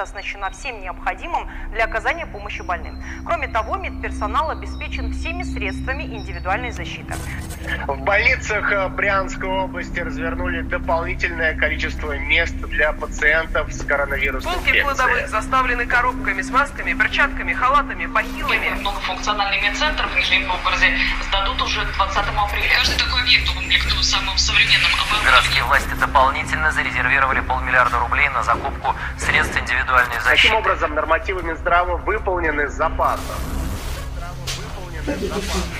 Больница оснащена всем необходимым для оказания помощи больным. Кроме того, медперсонал обеспечен всеми средствами индивидуальной защиты. В больницах э, Брянской области развернули дополнительное количество мест для пациентов с коронавирусной Полки кладовых заставлены коробками с масками, перчатками, халатами, бахилами. Многофункциональный медцентр в Нижнем Новгороде сдадут уже к 20 апреля. Каждый такой объект укомплектуют самым современным оборудованием. Городские власти дополнительно зарезервировали полмиллиарда рублей на закупку средств индивидуальной защиты. Таким образом, нормативы Минздрава выполнены с запасом. Минздрава выполнены с запасом.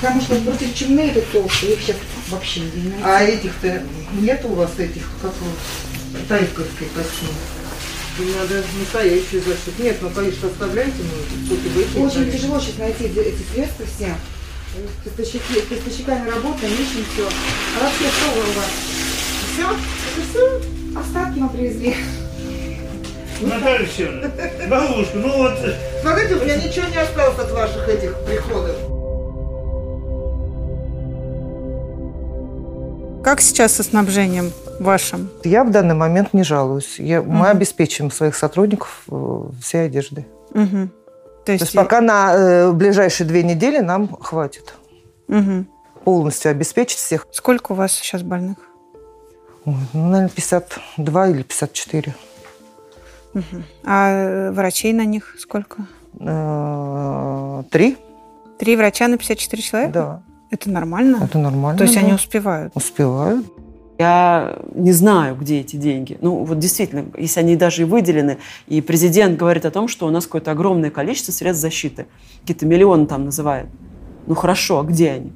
Потому что против чумы это толстые, их сейчас вообще не. А этих-то нет у вас этих, как вот, тайковской костюм? Надо настоящую защиту. Нет, ну, конечно, оставляйте, но тут и вы эти Очень тяжело сейчас найти эти- средства все. С с поставщиками работаем, ищем все. А вообще что вы у вас? Все? Это все? Остатки мы привезли. Наталья Алексеевна, бабушка, ну вот Смотрите, у меня ничего не осталось от ваших этих приходов. Как сейчас со снабжением вашим? Я в данный момент не жалуюсь. Я, Мы Мгм. обеспечим своих сотрудников э, всей одеждой. Мгм. То То есть, есть пока на э, ближайшие две недели нам хватит Мгм. полностью обеспечить всех. Сколько у вас сейчас больных? Ой, ну, наверное, 52 или 54. Мгм. А э, врачей на них сколько? Э, Три? Три врача на 54 человека? Да. Это нормально? Это нормально. То есть да. они успевают? успевают. Я не знаю, где эти деньги. Ну, вот действительно, если они даже и выделены, и президент говорит о том, что у нас какое-то огромное количество средств защиты, какие-то миллионы там называют. Ну хорошо, а где они?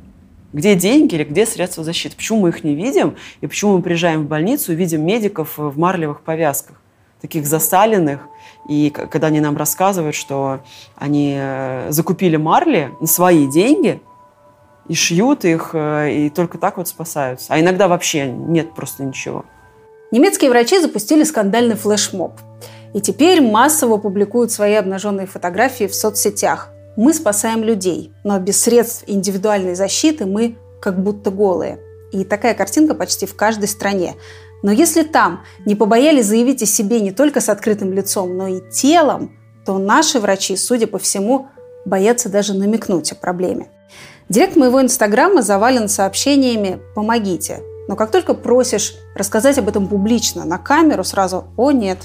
Где деньги или где средства защиты? Почему мы их не видим? И почему мы приезжаем в больницу и видим медиков в марлевых повязках, таких засаленных? И когда они нам рассказывают, что они э, закупили марли на свои деньги, и шьют их, э, и только так вот спасаются. А иногда вообще нет просто ничего. Немецкие врачи запустили скандальный флешмоб. И теперь массово публикуют свои обнаженные фотографии в соцсетях. Мы спасаем людей, но без средств индивидуальной защиты мы как будто голые. И такая картинка почти в каждой стране. Но если там не побоялись заявить о себе не только с открытым лицом, но и телом, то наши врачи, судя по всему, боятся даже намекнуть о проблеме. Директ моего инстаграма завален сообщениями «помогите». Но как только просишь рассказать об этом публично, на камеру, сразу «о нет,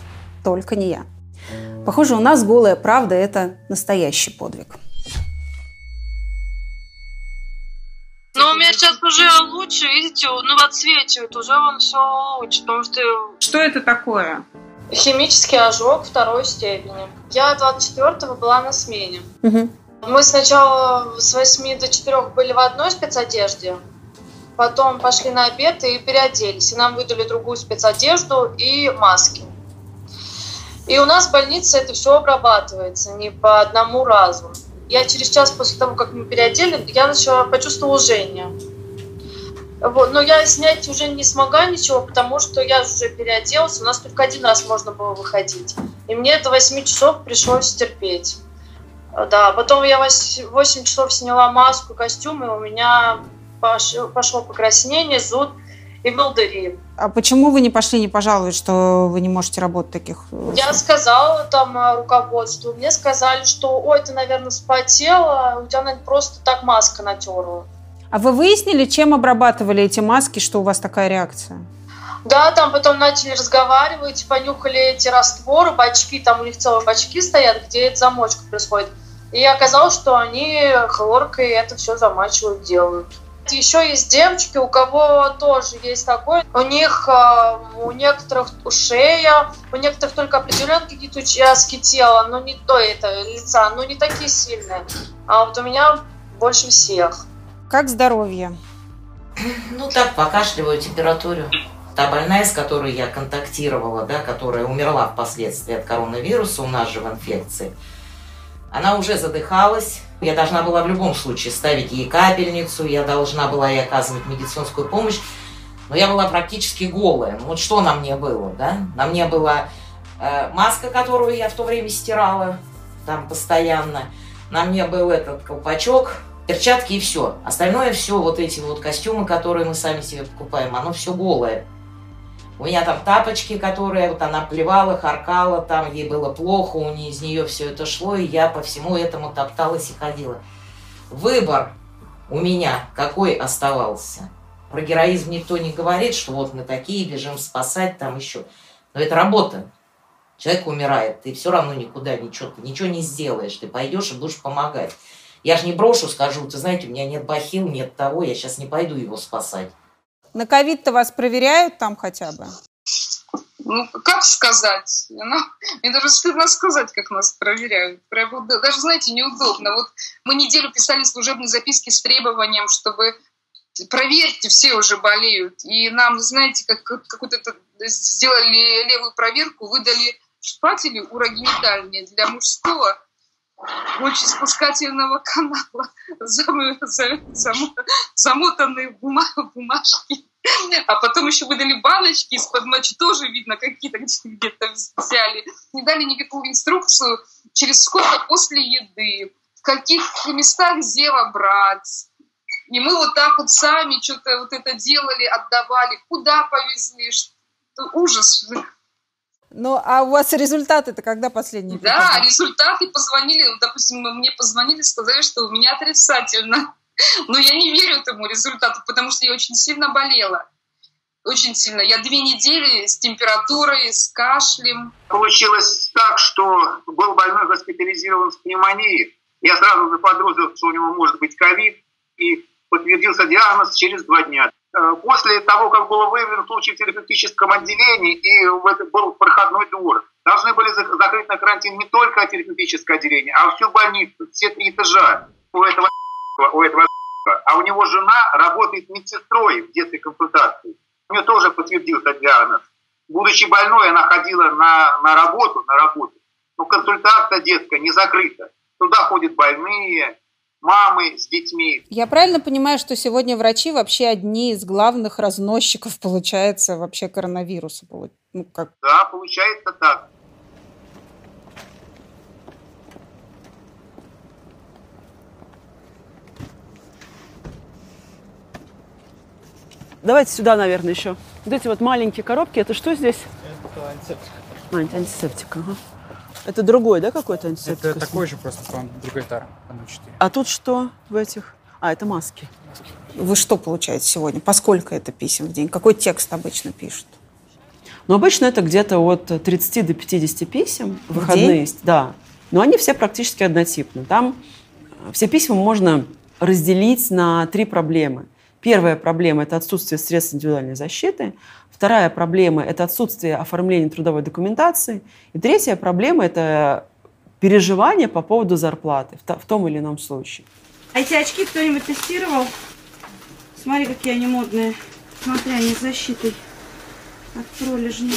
только не я». Похоже, у нас голая правда – это настоящий подвиг. Но у меня сейчас уже лучше, видите, ну отсвечивает, уже он все лучше, потому что Что это такое? химический ожог второй степени. Я 24-го была на смене. Мгм. Мы сначала с 8 до 4 были в одной спецодежде, потом пошли на обед и переоделись. И нам выдали другую спецодежду и маски. И у нас в больнице это все обрабатывается не по одному разу. Я через час после того, как мы переодели, я начала почувствовала жжение. Вот, но я снять уже не смогла ничего, потому что я уже переоделась, у нас только один раз можно было выходить. И мне до 8 часов пришлось терпеть. Да, потом я 8 часов сняла маску, костюм, и у меня пош- пошло покраснение, зуд и волдыри. А почему вы не пошли, не пожаловать, что вы не можете работать таких... э, Я сказала там э, руководству, мне сказали, что ой, ты, наверное, спотела, у тебя, наверное, просто так маска натерла. А вы выяснили, чем обрабатывали эти маски, что у вас такая реакция? Да, там потом начали разговаривать, понюхали эти растворы, бачки, там у них целые бачки стоят, где эта замочка происходит. И оказалось, что они хлоркой это все замачивают, делают. Еще есть девочки, у кого тоже есть такое. У них, э, у некоторых шея, у некоторых только определенные какие-то участки тела, но не то это, лица, но не такие сильные. А вот у меня больше всех. Как здоровье? Ну так, покашливаю, температуру. Та больная, с которой я контактировала, да, которая умерла впоследствии от коронавируса у нас же в инфекции, она уже задыхалась. Я должна была в любом случае ставить ей капельницу, я должна была ей оказывать медицинскую помощь. Но я была практически голая. Ну вот что на мне было, да? На мне была э, маска, которую я в то время стирала там постоянно. На мне был этот колпачок, перчатки и все. Остальное все, вот эти вот костюмы, которые мы сами себе покупаем, оно все голое. У меня там тапочки, которые вот она плевала, харкала, там ей было плохо, у нее из нее все это шло, и я по всему этому топталась и ходила. Выбор у меня какой оставался? Про героизм никто не говорит, что вот мы такие, бежим спасать там еще. Но это работа. Человек умирает, ты все равно никуда ничего, ты ничего не сделаешь, ты пойдешь и будешь помогать. Я же не брошу, скажу, ты знаете, у меня нет бахил, нет того, я сейчас не пойду его спасать. На ковид-то вас проверяют там хотя бы? Ну, как сказать? Ну, мне даже стыдно сказать, как нас проверяют. Прям, даже, знаете, неудобно. Вот мы неделю писали служебные записки с требованием, чтобы проверьте, все уже болеют. И нам, знаете, как какую-то сделали левую проверку, выдали шпатели урогенитальные для мужского мочеиспускательного канала, зам, зам, зам, замотанные бумажки. А потом еще выдали баночки из-под мочи, тоже видно, какие-то где-то взяли. Не дали никакую инструкцию, через сколько после еды, в каких местах зева брать. И мы вот так вот сами что-то вот это делали, отдавали, куда повезли, что ужас. Ну, а у вас результаты-то когда последние? Да, показали? результаты позвонили, допустим, мне позвонили, сказали, что у меня отрицательно. Но я не верю этому результату, потому что я очень сильно болела. Очень сильно. Я две недели с температурой, с кашлем. Получилось так, что был больной госпитализирован с пневмонией. Я сразу заподозрил, что у него может быть ковид, и подтвердился диагноз через два дня. Э, после того, как было выявлен случай в терапевтическом отделении, и был проходной двор, должны были закрыть на карантин не только терапевтическое отделение, а всю больницу, все три этажа у этого у этого а у него жена работает медсестрой в детской консультации. У нее тоже подтвердился диагноз. Будучи больной, она ходила на, на работу, на работу. Но консультация детская не закрыта. Туда ходят больные, мамы с детьми. Я правильно понимаю, что сегодня врачи вообще одни из главных разносчиков, получается, вообще коронавируса? Ну, как? Да, получается так. Давайте сюда, наверное, еще. Вот эти вот маленькие коробки, это что здесь? Это антисептик. А, антисептик, ага. Это другой, да, какой-то антисептик? Это такой же, просто он другой тара. А тут что в этих? А, это маски. Вы что получаете сегодня? Поскольку это писем в день? Какой текст обычно пишут? Ну, обычно это где-то от 30 до 50 писем. В выходные есть, да. Но они все практически однотипны. Там все письма можно разделить на три проблемы. Первая проблема – это отсутствие средств индивидуальной защиты. Вторая проблема – это отсутствие оформления трудовой документации. И третья проблема – это переживание по поводу зарплаты в, том или ином случае. А эти очки кто-нибудь тестировал? Смотри, какие они модные. Смотри, они с защитой от пролежней.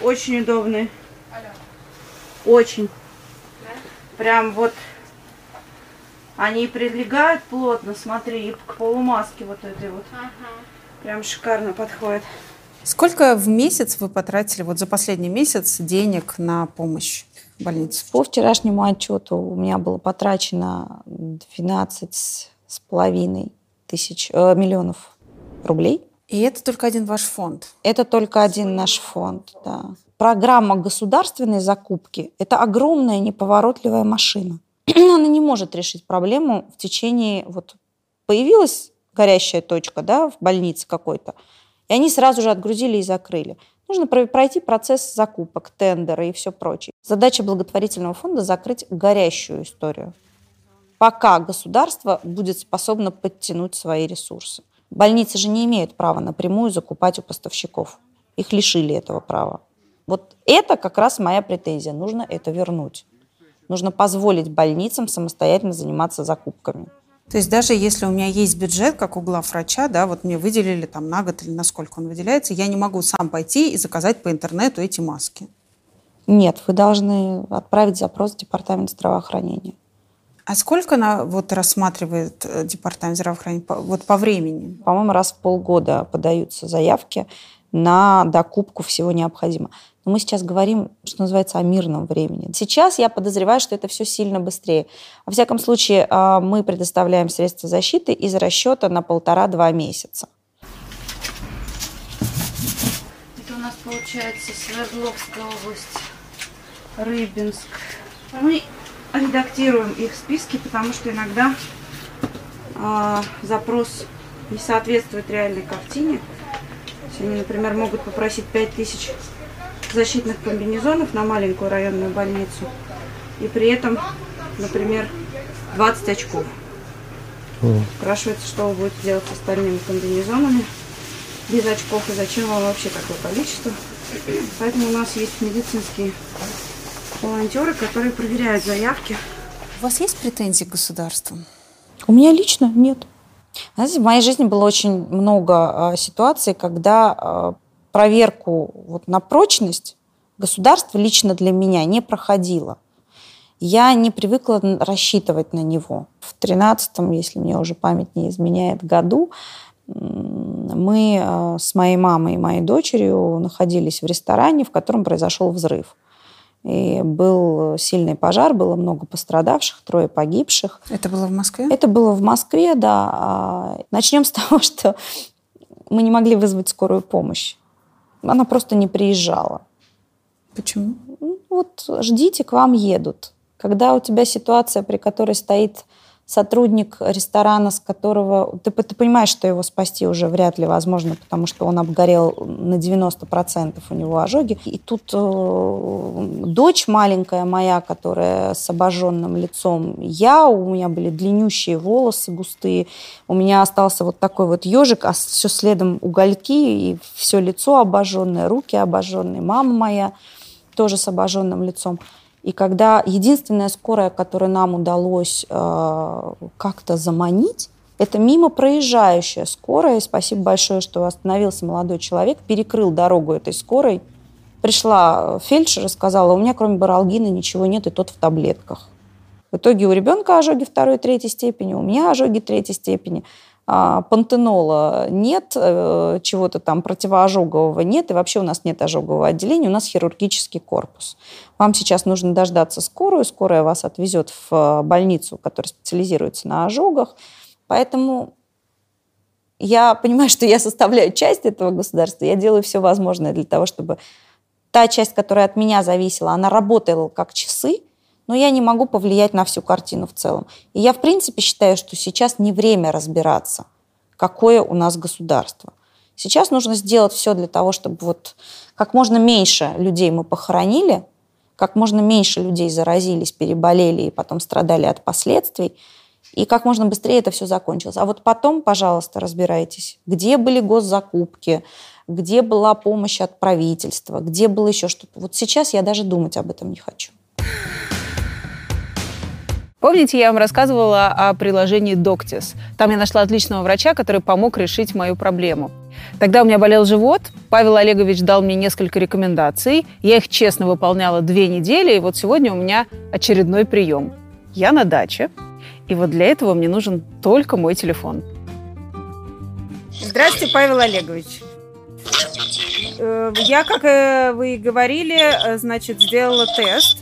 Очень удобные. Очень. Прям вот они прилегают плотно, смотри, и к полумаске вот этой вот. Ага. Прям шикарно подходит. Сколько в месяц вы потратили вот за последний месяц денег на помощь больнице? По вчерашнему отчету у меня было потрачено 12 с половиной тысяч э, миллионов рублей. И это только один ваш фонд? Это только один наш фонд, да. Программа государственной закупки – это огромная неповоротливая машина. Она не может решить проблему в течение... Вот появилась горящая точка да, в больнице какой-то, и они сразу же отгрузили и закрыли. Нужно пройти процесс закупок, тендера и все прочее. Задача благотворительного фонда – закрыть горящую историю, пока государство будет способно подтянуть свои ресурсы. Больницы же не имеют права напрямую закупать у поставщиков. Их лишили этого права. Вот это как раз моя претензия. Нужно это вернуть. Нужно позволить больницам самостоятельно заниматься закупками. То есть даже если у меня есть бюджет, как у главврача, да, вот мне выделили там на год или на сколько он выделяется, я не могу сам пойти и заказать по интернету эти маски. Нет, вы должны отправить запрос в департамент здравоохранения. А сколько на, вот рассматривает э, департамент здравоохранения вот по времени? По-моему, раз в полгода подаются заявки на докупку всего необходимого. Но мы сейчас говорим, что называется, о мирном времени. Сейчас я подозреваю, что это все сильно быстрее. Во всяком случае, а, мы предоставляем средства защиты из расчета на полтора-два месяца. Это у нас получается Свердловская область, Рыбинск. Мы редактируем их списки, потому что иногда э, запрос не соответствует реальной картине. Они, например, могут попросить 5000 защитных комбинезонов на маленькую районную больницу. И при этом, например, 20 очков. Спрашивается, что вы будете делать с остальными комбинезонами без очков и зачем вам вообще такое количество. Поэтому у нас есть медицинские волонтеры, которые проверяют заявки. У вас есть претензии к государству? У меня лично нет. Знаете, в моей жизни было очень много э, ситуаций, когда э, проверку вот, на прочность государство лично для меня не проходило. Я не привыкла рассчитывать на него. В 13-м, если мне уже память не изменяет, году мы э, с моей мамой и моей дочерью находились в ресторане, в котором произошел взрыв. И был сильный пожар, было много пострадавших, трое погибших. Это было в Москве? Это было в Москве, да. А, Начнем с того, что мы не могли вызвать скорую помощь. Она просто не приезжала. Почему? Ну, вот ждите, к вам едут. Когда у тебя ситуация, при которой стоит сотрудник ресторана, с которого... Ты, ты понимаешь, что его спасти уже вряд ли возможно, потому что он обгорел на 90%, у него ожоги. И тут э, дочь маленькая моя, которая с обожженным лицом, я, у меня были длиннющие волосы густые, у меня остался вот такой вот ежик, а все следом угольки, и все лицо обожженное, руки обожженные. Мама моя тоже с обожженным лицом. И когда единственная скорая, которую нам удалось э, как-то заманить, это мимо проезжающая скорая. И спасибо большое, что остановился молодой человек, перекрыл дорогу этой скорой. Пришла фельдшер и сказала, у меня кроме баралгина ничего нет, и тот в таблетках. В итоге у ребенка ожоги второй, третьей степени, у меня ожоги третьей степени. А, пантенола нет, э, чего-то там противоожогового нет, и вообще у нас нет ожогового отделения, у нас хирургический корпус. Вам сейчас нужно дождаться скорую, скорая вас отвезет в э, больницу, которая специализируется на ожогах. Поэтому я понимаю, что я составляю часть этого государства, я делаю все возможное для того, чтобы та часть, которая от меня зависела, она работала как часы, но я не могу повлиять на всю картину в целом. И я, в принципе, считаю, что сейчас не время разбираться, какое у нас государство. Сейчас нужно сделать все для того, чтобы вот как можно меньше людей мы похоронили, как можно меньше людей заразились, переболели и потом страдали от последствий, и как можно быстрее это все закончилось. А вот потом, пожалуйста, разбирайтесь, где были госзакупки, где была помощь от правительства, где было еще что-то. Вот сейчас я даже думать об этом не хочу. Помните, я вам рассказывала о приложении Doctis? Там я нашла отличного врача, который помог решить мою проблему. Тогда у меня болел живот, Павел Олегович дал мне несколько рекомендаций, я их честно выполняла две недели, и вот сегодня у меня очередной прием. Я на даче, и вот для этого мне нужен только мой телефон. Здравствуйте, Павел Олегович. Э, я, как э, вы и говорили, э, значит, сделала тест –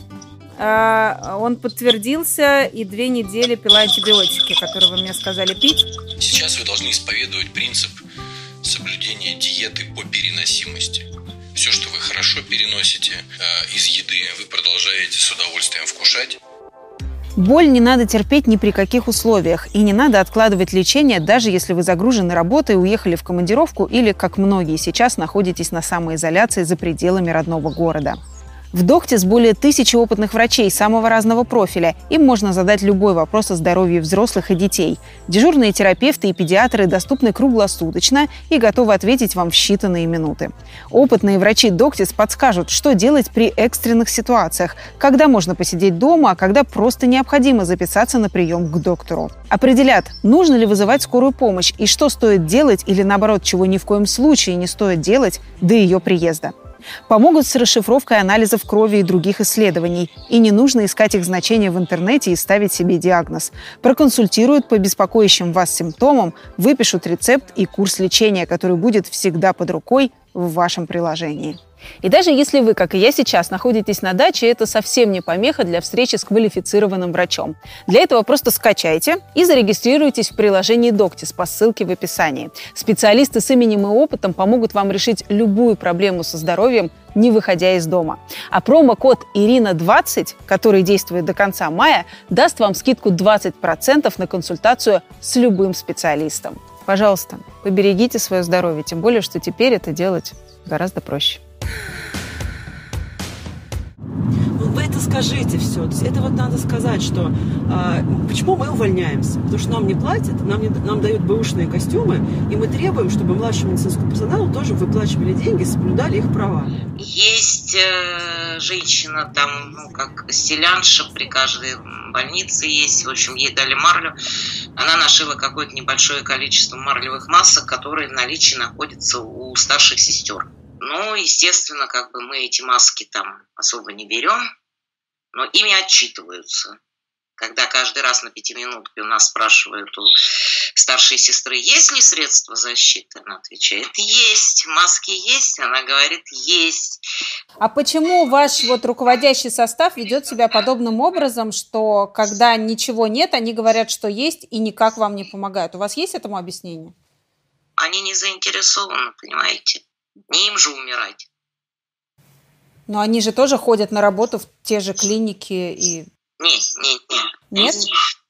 он подтвердился и две недели пила антибиотики, которые вы мне сказали пить. Сейчас вы должны исповедовать принцип соблюдения диеты по переносимости. Все, что вы хорошо переносите э, из еды, вы продолжаете с удовольствием вкушать. Боль не надо терпеть ни при каких условиях, и не надо откладывать лечение, даже если вы загружены работой, уехали в командировку или, как многие сейчас, находитесь на самоизоляции за пределами родного города. В Дохтис более тысячи опытных врачей самого разного профиля. Им можно задать любой вопрос о здоровье взрослых и детей. Дежурные терапевты и педиатры доступны круглосуточно и готовы ответить вам в считанные минуты. Опытные врачи Доктис подскажут, что делать при экстренных ситуациях, когда можно посидеть дома, а когда просто необходимо записаться на прием к доктору. Определят, нужно ли вызывать скорую помощь и что стоит делать или наоборот, чего ни в коем случае не стоит делать до ее приезда. Помогут с расшифровкой анализов крови и других исследований. И не нужно искать их значения в интернете и ставить себе диагноз. Проконсультируют по беспокоящим вас симптомам, выпишут рецепт и курс лечения, который будет всегда под рукой в вашем приложении. И даже если вы, как и я сейчас, находитесь на даче, это совсем не помеха для встречи с квалифицированным врачом. Для этого просто скачайте и зарегистрируйтесь в приложении Доктис по ссылке в описании. Специалисты с именем и опытом помогут вам решить любую проблему со здоровьем, не выходя из дома. А промокод Ирина20, который действует до конца мая, даст вам скидку 20% на консультацию с любым специалистом. Пожалуйста, поберегите свое здоровье, тем более, что теперь это делать гораздо проще. Ну, вы это скажите все. То есть это вот надо сказать, что а, почему мы увольняемся? Потому что нам не платят, нам, не, нам дают бэушные костюмы, и мы требуем, чтобы младшему медицинскому персоналу тоже выплачивали деньги, соблюдали их права. Есть э, женщина там, ну, как селянша при каждой больнице есть. В общем, ей дали марлю. Она нашила какое-то небольшое количество марлевых масок, которые в наличии находятся у старших сестер. Ну, естественно, как бы мы эти маски там особо не берем, но ими отчитываются. Когда каждый раз на пятиминутке у нас спрашивают у старшей сестры, есть ли средства защиты, она отвечает, есть. Маски есть? Она говорит, есть. А почему ваш вот руководящий состав ведет себя подобным образом, что когда ничего нет, они говорят, что есть и никак вам не помогают? У вас есть этому объяснение? Они не заинтересованы, понимаете? Не им же умирать. Но они же тоже ходят на работу в те же клиники и... Нет, нет, нет. Нет?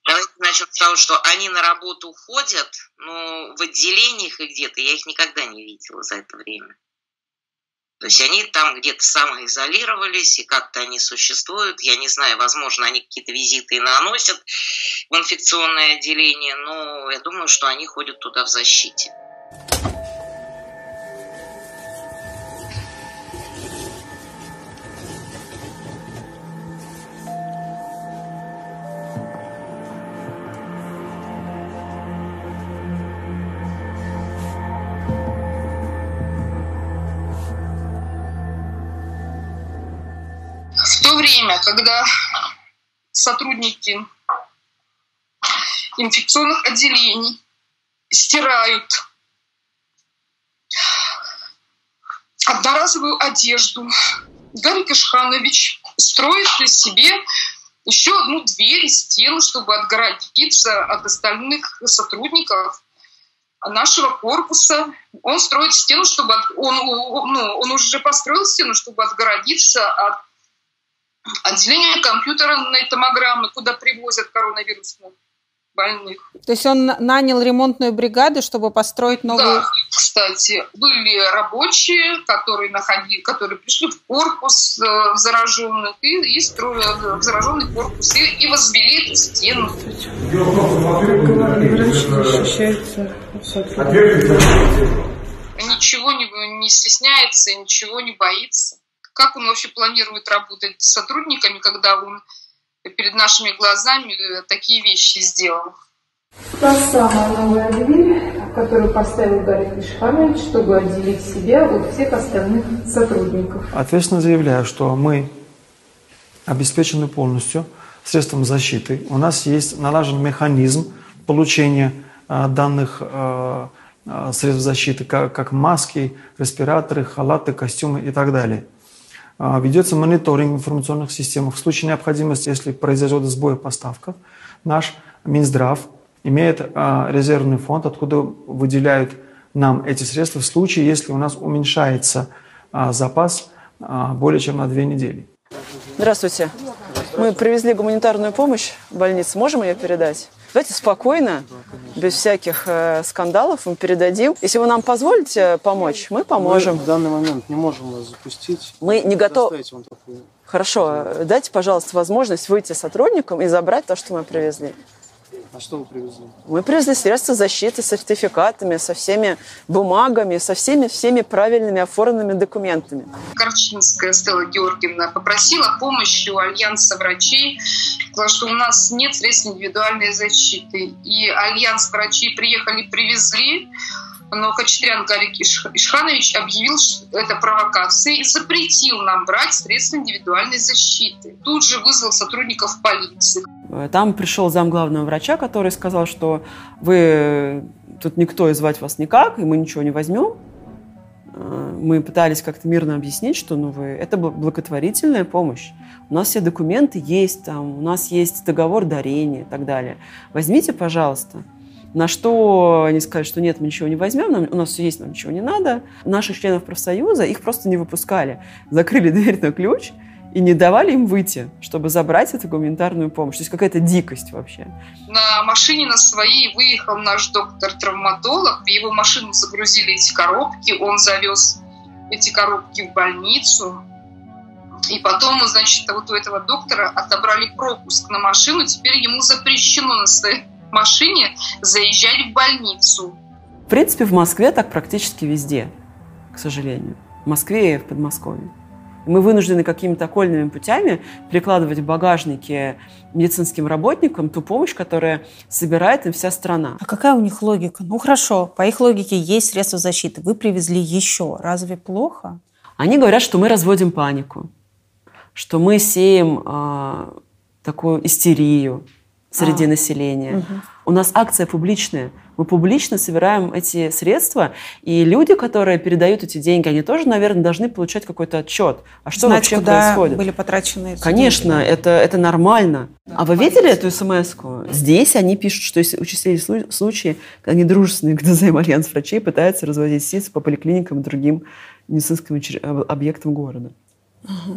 Давайте начнем с того, что они на работу ходят, но в отделениях и где-то я их никогда не видела за это время. То есть они там где-то самоизолировались, и как-то они существуют. Я не знаю, возможно, они какие-то визиты и наносят в инфекционное отделение, но я думаю, что они ходят туда в защите. Когда сотрудники инфекционных отделений стирают одноразовую одежду, Гарик Ишханович строит для себе еще одну дверь и стену, чтобы отгородиться от остальных сотрудников нашего корпуса. Он строит стену, чтобы от- он, ну, он уже построил стену, чтобы отгородиться от отделения компьютерной томограммы, куда привозят коронавирусных больных. То есть он на- нанял ремонтную бригаду, чтобы построить новую... Да, кстати, были рабочие, которые, находили, которые пришли в корпус э, зараженных и, и строили э, в зараженный корпус и, и возвели эту стену. Ничего не, не стесняется, ничего не боится. Как он вообще планирует работать с сотрудниками, когда он перед нашими глазами э, такие вещи сделал? Та самая новая дверь, которую поставил Гарик Ишханович, чтобы отделить себя от всех остальных сотрудников. Ответственно заявляю, что мы обеспечены полностью средством защиты. У нас есть налажен механизм получения а, данных а, средств защиты, как, как маски, респираторы, халаты, костюмы и так далее. А, Ведется мониторинг информационных систем. В случае необходимости, если произойдет сбой в наш Минздрав имеет а, резервный фонд, откуда выделяют нам эти средства в случае, если у нас уменьшается а, запас более чем на две недели. Здравствуйте. Мы привезли гуманитарную помощь в больницу. Можем ее передать? Давайте спокойно, без всяких э, скандалов мы передадим. Если вы нам позволите помочь, мы поможем. Мы в данный момент не можем вас запустить. Мы не готовы. Хорошо, дайте, пожалуйста, возможность выйти сотрудникам и забрать то, что мы привезли. А что вы привезли? Мы привезли средства защиты с сертификатами, со всеми бумагами, со всеми всеми правильными оформленными документами. Корчинская Стелла Георгиевна попросила помощи у Альянса врачей, сказала, что у нас нет средств индивидуальной защиты. И Альянс врачей приехали, привезли, но Хачатрян Гарик Иш- Ишханович объявил это провокацией и запретил нам брать средства индивидуальной защиты. Тут же вызвал сотрудников полиции. Э, Там пришел зам главного врача, который сказал, что вы тут никто и звать вас никак, и мы ничего не возьмем. Э, мы пытались как-то мирно объяснить, что ну, вы, это благотворительная помощь. У нас все документы есть, там, у нас есть договор дарения и так далее. Возьмите, пожалуйста. На что они сказали, что нет, мы ничего не возьмем, нам, у нас все есть, нам ничего не надо. Наших членов профсоюза их просто не выпускали. Закрыли дверь на ключ и не давали им выйти, чтобы забрать эту гуманитарную помощь. То есть какая-то дикость вообще. На машине на своей выехал наш доктор-травматолог, в его машину загрузили эти коробки, он завез эти коробки в больницу, и потом, значит, вот у этого доктора отобрали пропуск на машину, теперь ему запрещено на своей машине заезжать в больницу. В принципе, в Москве так практически везде, к сожалению. В Москве и в Подмосковье. Мы вынуждены какими-то окольными путями перекладывать в багажники медицинским работникам ту помощь, которая собирает им вся страна. А какая у них логика? Ну хорошо, по их логике есть средства защиты. Вы привезли еще. Разве плохо? Они говорят, что мы разводим панику, что мы сеем э, такую истерию, среди а. населения. Угу. У нас акция публичная. Мы публично собираем эти средства, и люди, которые передают эти деньги, они тоже, наверное, должны получать какой-то отчет. А что Знать, вообще куда происходит? были потрачены эти Конечно, деньги. это, это нормально. Да, а вы видели эту смс -ку? Здесь они пишут, что если участились случаи, когда недружественные ГДЗМ Альянс врачей пытаются разводить СИЗ по поликлиникам и другим медицинским объектам города.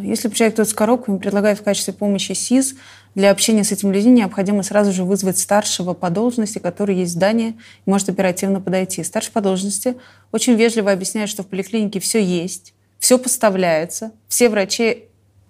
Если приезжает кто-то с коробками, предлагает в качестве помощи СИЗ, для общения с этими людьми необходимо сразу же вызвать старшего по должности, который есть в здании и может оперативно подойти. Старший по должности очень вежливо объясняет, что в поликлинике все есть, все поставляется, все врачи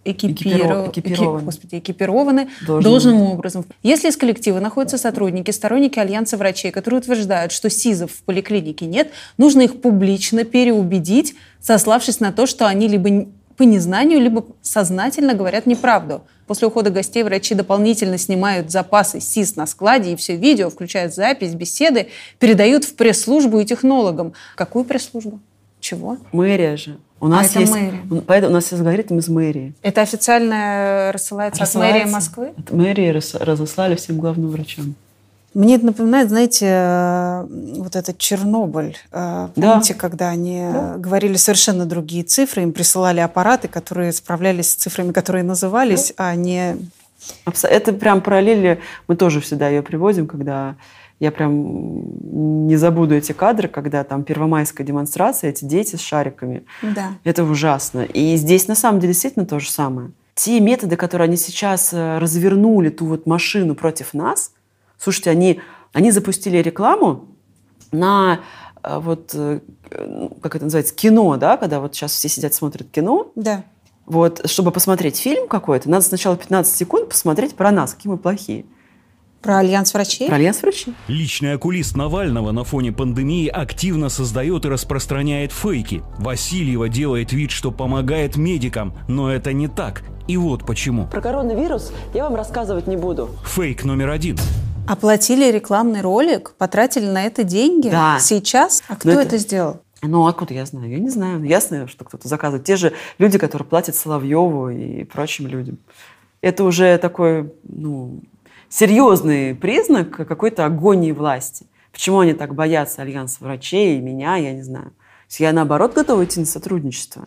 экипиров... экипированы, экип... Господи, экипированы должным. должным образом. Если из коллектива находятся сотрудники, сторонники Альянса врачей, которые утверждают, что СИЗов в поликлинике нет, нужно их публично переубедить, сославшись на то, что они либо по незнанию, либо сознательно говорят неправду. После ухода гостей врачи дополнительно снимают запасы СИС на складе, и все видео, включая запись, беседы, передают в пресс-службу и технологам. Какую пресс-службу? Чего? Мэрия же. У нас а есть, мэрия. Поэтому у нас есть алгоритм из мэрии. Это официально рассылается, рассылается от мэрии Москвы? От мэрии разослали всем главным врачам. Мне это напоминает, знаете, э, вот этот Чернобыль. Э, помните, да. когда они да. говорили совершенно другие цифры, им присылали аппараты, которые справлялись с цифрами, которые назывались, да. а не... Это прям параллели, мы тоже всегда ее приводим, когда я прям не забуду эти кадры, когда там первомайская демонстрация, эти дети с шариками. Да. Это ужасно. И здесь на самом деле действительно то же самое. Те методы, которые они сейчас э, развернули, ту вот машину против нас – Слушайте, они, они запустили рекламу на э, вот, э, как это называется, кино, да, когда вот сейчас все сидят, смотрят кино. Да. Вот, чтобы посмотреть фильм какой-то, надо сначала 15 секунд посмотреть про нас, какие мы плохие. Про альянс врачей? Про альянс врачей. Личный окулист Навального на фоне пандемии активно создает и распространяет фейки. Васильева делает вид, что помогает медикам, но это не так. И вот почему. Про коронавирус я вам рассказывать не буду. Фейк номер один. Оплатили рекламный ролик, потратили на это деньги. Да. Сейчас? А кто это... это сделал? Ну, откуда я знаю? Я не знаю. Ясно, что кто-то заказывает. Те же люди, которые платят Соловьеву и прочим людям. Это уже такой, ну, серьезный признак какой-то агонии власти. Почему они так боятся Альянса врачей и меня, я не знаю. Я, наоборот, готова идти на сотрудничество.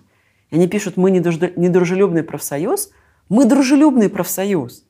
И они пишут, мы недружелюбный профсоюз. Мы дружелюбный профсоюз.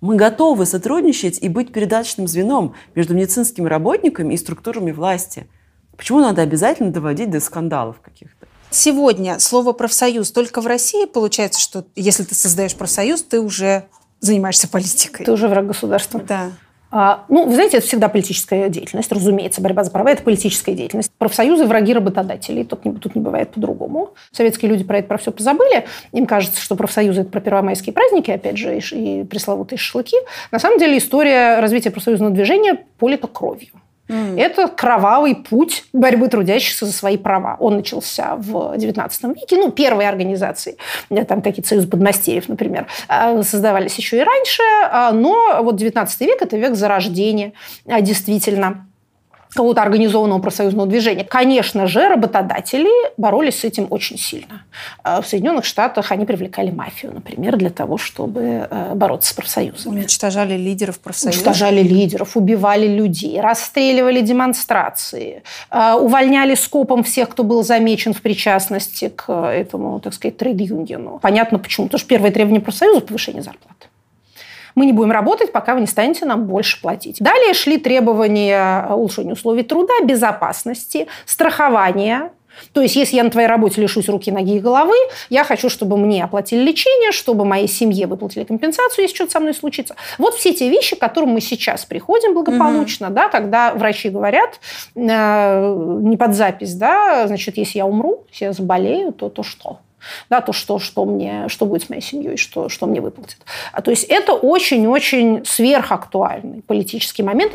Мы готовы сотрудничать и быть передаточным звеном между медицинскими работниками и структурами власти. Почему надо обязательно доводить до скандалов каких-то? Сегодня слово профсоюз только в России получается, что если ты создаешь профсоюз, ты уже занимаешься политикой. Ты уже враг государства. Да. А, ну, вы знаете, это всегда политическая деятельность, разумеется, борьба за права – это политическая деятельность. Профсоюзы – враги работодателей, тут не, тут не бывает по-другому. Советские люди про это про все позабыли. Им кажется, что профсоюзы – это про первомайские праздники, опять же, и, пресловутые шашлыки. На самом деле история развития профсоюзного движения полита кровью. Mm. Это кровавый путь борьбы трудящихся за свои права. Он начался в XIX веке. Ну, первые организации, там какие-то союзы подмастерьев, например, а, создавались еще и раньше. А, но вот XIX век – это век зарождения, действительно какого-то организованного профсоюзного движения. Конечно же, работодатели боролись с этим очень сильно. А в Соединенных Штатах они привлекали мафию, например, для того, чтобы э, бороться с профсоюзами. Уничтожали лидеров профсоюзов. Уничтожали лидеров, убивали людей, расстреливали демонстрации, э, увольняли скопом всех, кто был замечен в причастности к этому, так сказать, трейд-юниону. Понятно почему. Потому что первое требование профсоюза – повышение зарплаты мы не будем работать, пока вы не станете нам больше платить. Далее шли требования улучшения условий труда, безопасности, страхования, то есть, если я на твоей работе лишусь руки, ноги и головы, я хочу, чтобы мне оплатили лечение, чтобы моей семье выплатили компенсацию, если что-то со мной случится. Вот все те вещи, к которым мы сейчас приходим благополучно, угу. да, когда врачи говорят э, не под запись, да, значит, если я умру, если я заболею, то то что? Да, то, что, что, мне, что будет с моей семьей, что, что мне выплатят. А, то есть это очень-очень сверхактуальный политический момент.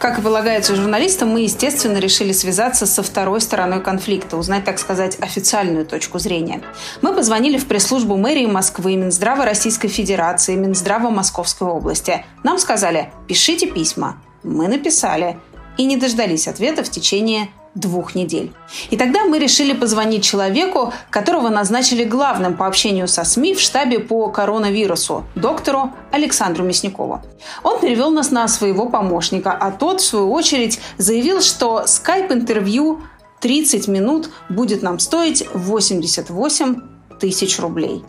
Как и полагается журналистам, мы, естественно, решили связаться со второй стороной конфликта, узнать, так сказать, официальную точку зрения. Мы позвонили в пресс-службу мэрии Москвы, Минздрава Российской Федерации, Минздрава Московской области. Нам сказали, пишите письма. Мы написали. И не дождались ответа в течение двух недель. И тогда мы решили позвонить человеку, которого назначили главным по общению со СМИ в штабе по коронавирусу, доктору Александру Мясникову. Он перевел нас на своего помощника, а тот, в свою очередь, заявил, что скайп-интервью 30 минут будет нам стоить 88 тысяч рублей.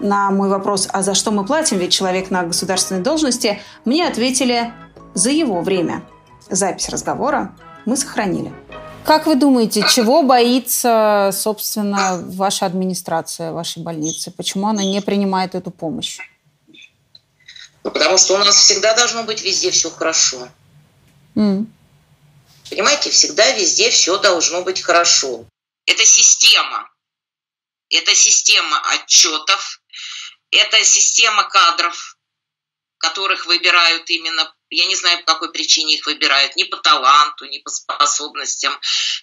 На мой вопрос, а за что мы платим, ведь человек на государственной должности, мне ответили за его время. Запись разговора мы сохранили. Как вы думаете, чего боится, собственно, ваша администрация вашей больницы? Почему она не принимает эту помощь? Ну, потому что у нас всегда должно быть везде все хорошо. Mm. Понимаете, всегда везде все должно быть хорошо. Это система. Это система отчетов. Это система кадров, которых выбирают именно я не знаю, по какой причине их выбирают, ни по таланту, ни по способностям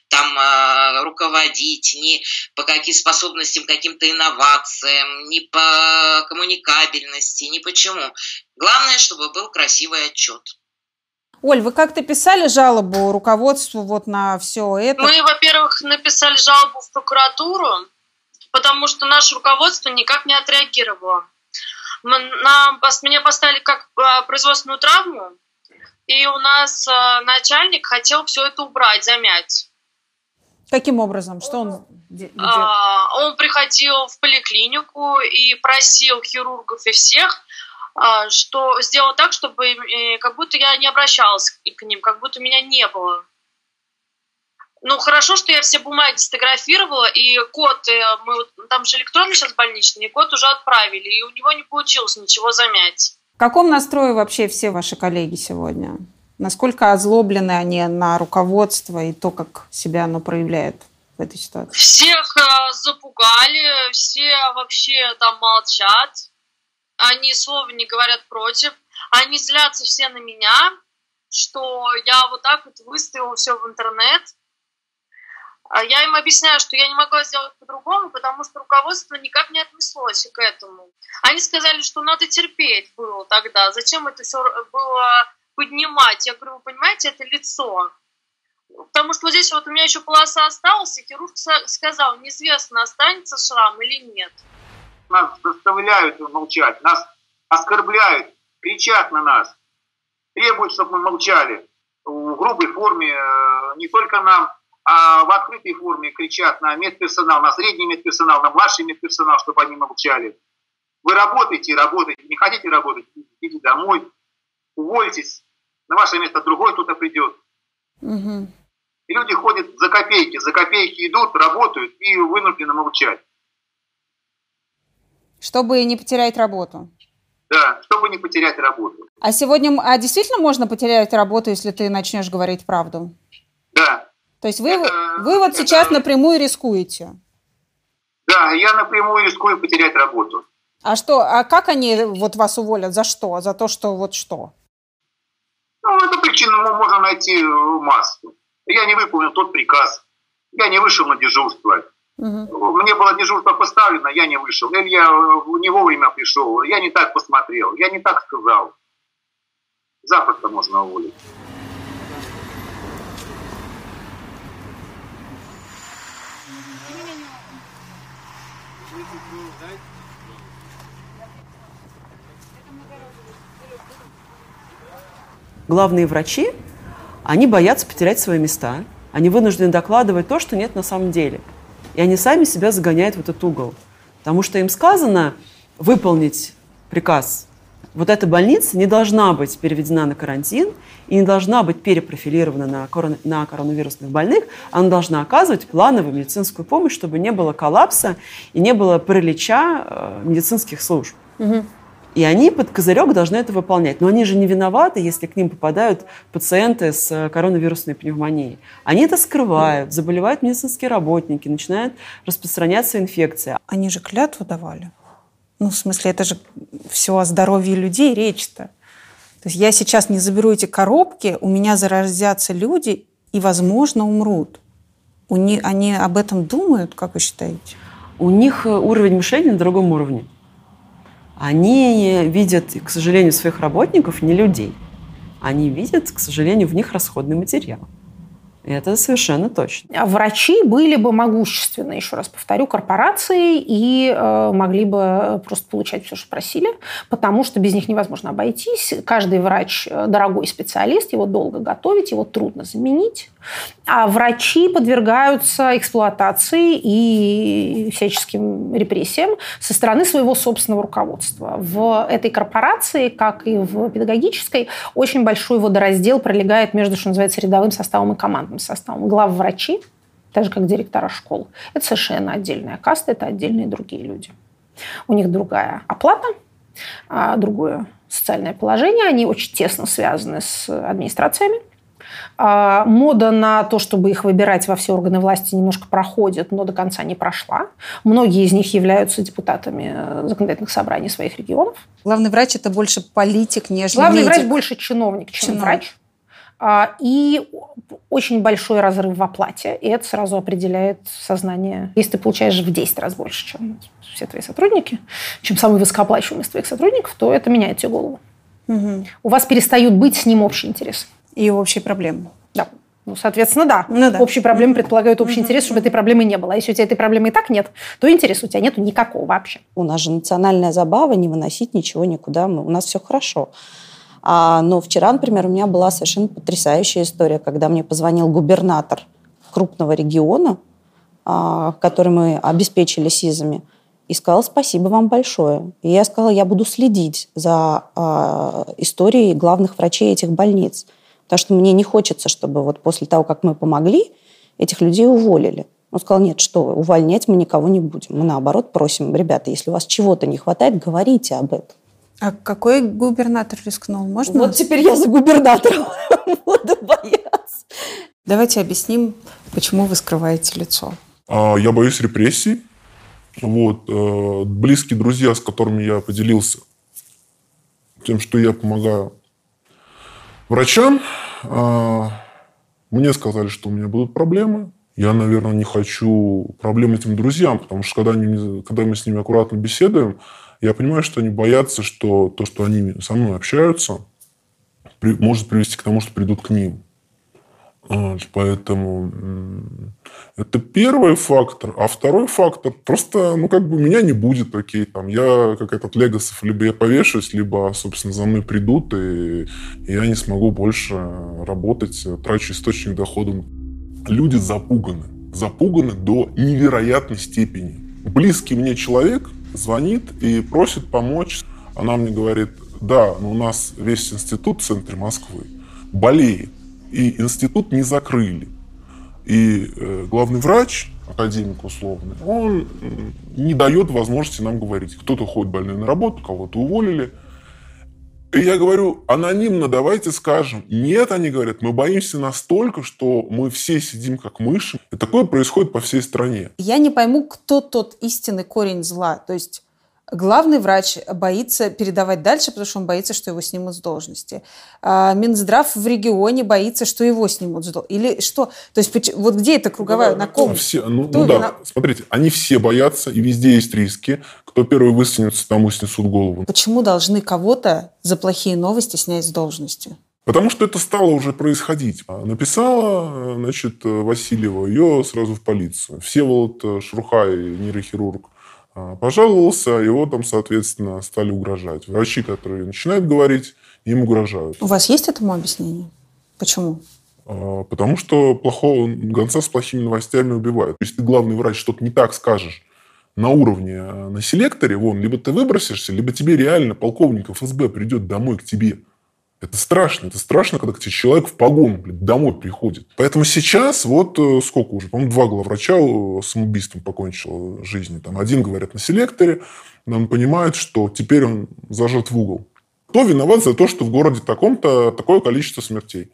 там э, руководить, ни по каким способностям, каким-то инновациям, ни по коммуникабельности, ни почему. Главное, чтобы был красивый отчет. Оль, вы как-то писали жалобу руководству вот на все это? Мы, во-первых, написали жалобу в прокуратуру, потому что наше руководство никак не отреагировало нам, мне поставили как а, производственную травму, и у нас а, начальник хотел все это убрать, замять. Каким образом? Что он делает? Он приходил в поликлинику и просил хирургов и всех, а, что сделать так, чтобы э, как будто я не обращалась к ним, как будто меня не было. Ну, хорошо, что я все бумаги сфотографировала, и код, э, мы, там же электронный сейчас больничный, и код уже отправили, и у него не получилось ничего замять. В каком настрое вообще все ваши коллеги сегодня? Насколько озлоблены они на руководство и то, как себя оно проявляет в этой ситуации? Всех э, запугали, все вообще там молчат, они слова не говорят против, они злятся все на меня, что я вот так вот выставила все в интернет, я им объясняю, что я не могла сделать по-другому, потому что руководство никак не отнеслось к этому. Они сказали, что надо терпеть было тогда. Зачем это все было поднимать? Я говорю, вы понимаете, это лицо. Потому что вот здесь вот у меня еще полоса осталась, и хирург сказал, неизвестно, останется шрам или нет. Нас заставляют молчать, нас оскорбляют, кричат на нас, требуют, чтобы мы молчали в грубой форме, э, не только нам, а в открытой форме кричат на медперсонал, на средний медперсонал, на младший медперсонал, чтобы они молчали. Вы работаете работаете, не хотите работать, идите домой, увольтесь, на ваше место другой кто-то придет. Угу. И люди ходят за копейки, за копейки идут, работают и вынуждены молчать. Чтобы не потерять работу. Да, чтобы не потерять работу. А сегодня, а действительно можно потерять работу, если ты начнешь говорить правду? То есть вы, это, вы вот это... сейчас напрямую рискуете? Да, я напрямую рискую потерять работу. А что, а как они вот вас уволят? За что? За то, что вот что? Ну, эту причину можно найти массу. Я не выполнил тот приказ. Я не вышел на дежурство. Угу. Мне было дежурство поставлено, я не вышел. Или я не вовремя пришел. Я не так посмотрел. Я не так сказал. Запросто можно уволить. Главные врачи, они боятся потерять свои места, они вынуждены докладывать то, что нет на самом деле. И они сами себя загоняют в этот угол. Потому что им сказано выполнить приказ. Вот эта больница не должна быть переведена на карантин и не должна быть перепрофилирована на, корон... на коронавирусных больных. Она должна оказывать плановую медицинскую помощь, чтобы не было коллапса и не было паралича э, медицинских служб. Угу. И они под козырек должны это выполнять. Но они же не виноваты, если к ним попадают пациенты с э, коронавирусной пневмонией. Они это скрывают, заболевают медицинские работники, начинает распространяться инфекция. Они же клятву давали. Ну, в смысле, это же все о здоровье людей речь-то. То есть я сейчас не заберу эти коробки, у меня заразятся люди и, возможно, умрут. У них, они об этом думают, как вы считаете? У них э, уровень мышления на другом уровне они видят, к сожалению, своих работников не людей. Они видят, к сожалению, в них расходный материал. Это совершенно точно. А врачи были бы могущественны, еще раз повторю, корпорации и э, могли бы просто получать все, что просили, потому что без них невозможно обойтись. Каждый врач э, дорогой специалист, его долго готовить, его трудно заменить. А врачи подвергаются эксплуатации и всяческим репрессиям со стороны своего собственного руководства. В этой корпорации, как и в педагогической, очень большой водораздел пролегает между, что называется, рядовым составом и командным составом. Главврачи, так же как директора школ, это совершенно отдельная каста, это отдельные другие люди. У них другая оплата, а другое социальное положение, они очень тесно связаны с администрациями, мода на то, чтобы их выбирать во все органы власти, немножко проходит, но до конца не прошла. Многие из них являются депутатами э, законодательных собраний своих регионов. Главный врач – это больше политик, нежели Главный медик. врач больше чиновник, чем Чиновник. врач. А, И очень большой разрыв в оплате, и это сразу определяет сознание. Если ты получаешь в 10 раз больше, чем все твои сотрудники, чем самый высокооплачиваемый из твоих сотрудников, то это меняет тебе голову. У вас перестают быть с ним общие интересы. И общие проблемы. Да. Ну, соответственно, да. Ну да. Общие проблемы предполагают общий интерес, чтобы этой проблемы не было. А если у тебя этой проблемы и так нет, то интереса у тебя нету никакого вообще. У нас же национальная забава не выносить ничего никуда. Мы, у нас все хорошо. А, но вчера, например, у меня была совершенно потрясающая история, когда мне позвонил губернатор крупного региона, а, который мы обеспечили СИЗами, и сказал спасибо вам большое. И я сказала, я буду следить за а, историей главных врачей этих больниц. Потому что мне не хочется, чтобы вот после того, как мы помогли, этих людей уволили. Он сказал, нет, что вы, увольнять мы никого не будем. Мы наоборот просим, ребята, если у вас чего-то не хватает, говорите об этом. А какой губернатор рискнул? Можно? Вот теперь я за губернатором буду бояться. Давайте объясним, почему вы скрываете лицо. А, Я боюсь репрессий. Вот. э, Близкие друзья, с которыми я поделился тем, что я помогаю врачам, а, мне сказали, что у меня будут проблемы. Я, наверное, не хочу проблем этим друзьям, потому что когда, они, когда мы с ними аккуратно беседуем, я понимаю, что они боятся, что то, что они со мной общаются, может привести к тому, что придут к ним. Вот, поэтому это первый фактор. А второй фактор, просто, ну, как бы меня не будет, окей, там, я, как этот Легосов, либо я повешусь, либо, собственно, за мной придут, и я не смогу больше работать, трачу источник дохода. Люди запуганы. Запуганы до невероятной степени. Близкий мне человек звонит и просит помочь. Она мне говорит, да, но у нас весь институт в центре Москвы болеет и институт не закрыли. И э, главный врач, академик условный, он м, не дает возможности нам говорить. Кто-то ходит больной на работу, кого-то уволили. И я говорю, анонимно давайте скажем. Нет, они говорят, мы боимся настолько, что мы все сидим как мыши. И такое происходит по всей стране. Я не пойму, кто тот истинный корень зла. То есть главный врач боится передавать дальше, потому что он боится, что его снимут с должности. А Минздрав в регионе боится, что его снимут с должности. Или что? То есть вот где это круговая? На ком? Все, ну, Кто ну да, смотрите, они все боятся, и везде есть риски. Кто первый высунется, тому снесут голову. Почему должны кого-то за плохие новости снять с должности? Потому что это стало уже происходить. А Написала, э, значит, э, Васильева, ее сразу в полицию. Всеволод э, Шурхай, нейрохирург, Пожаловался, его там, соответственно, стали угрожать. Врачи, которые начинают говорить, им угрожают. У вас есть этому объяснение? Почему? А, Потому что плохого гонца с плохими новостями убивают. Если ты главный врач что-то не так скажешь на уровне, а, на селекторе, вон, либо ты выбросишься, либо тебе реально полковник ФСБ придет домой к тебе. Это страшно. Это страшно, когда к тебе человек в погону блин, домой приходит. Поэтому сейчас вот э, сколько уже, по-моему, два главврача э, самоубийством покончил жизни. Там один, говорят, на селекторе. Он понимает, что теперь он зажат в угол. Кто виноват за то, что в городе таком-то такое количество смертей?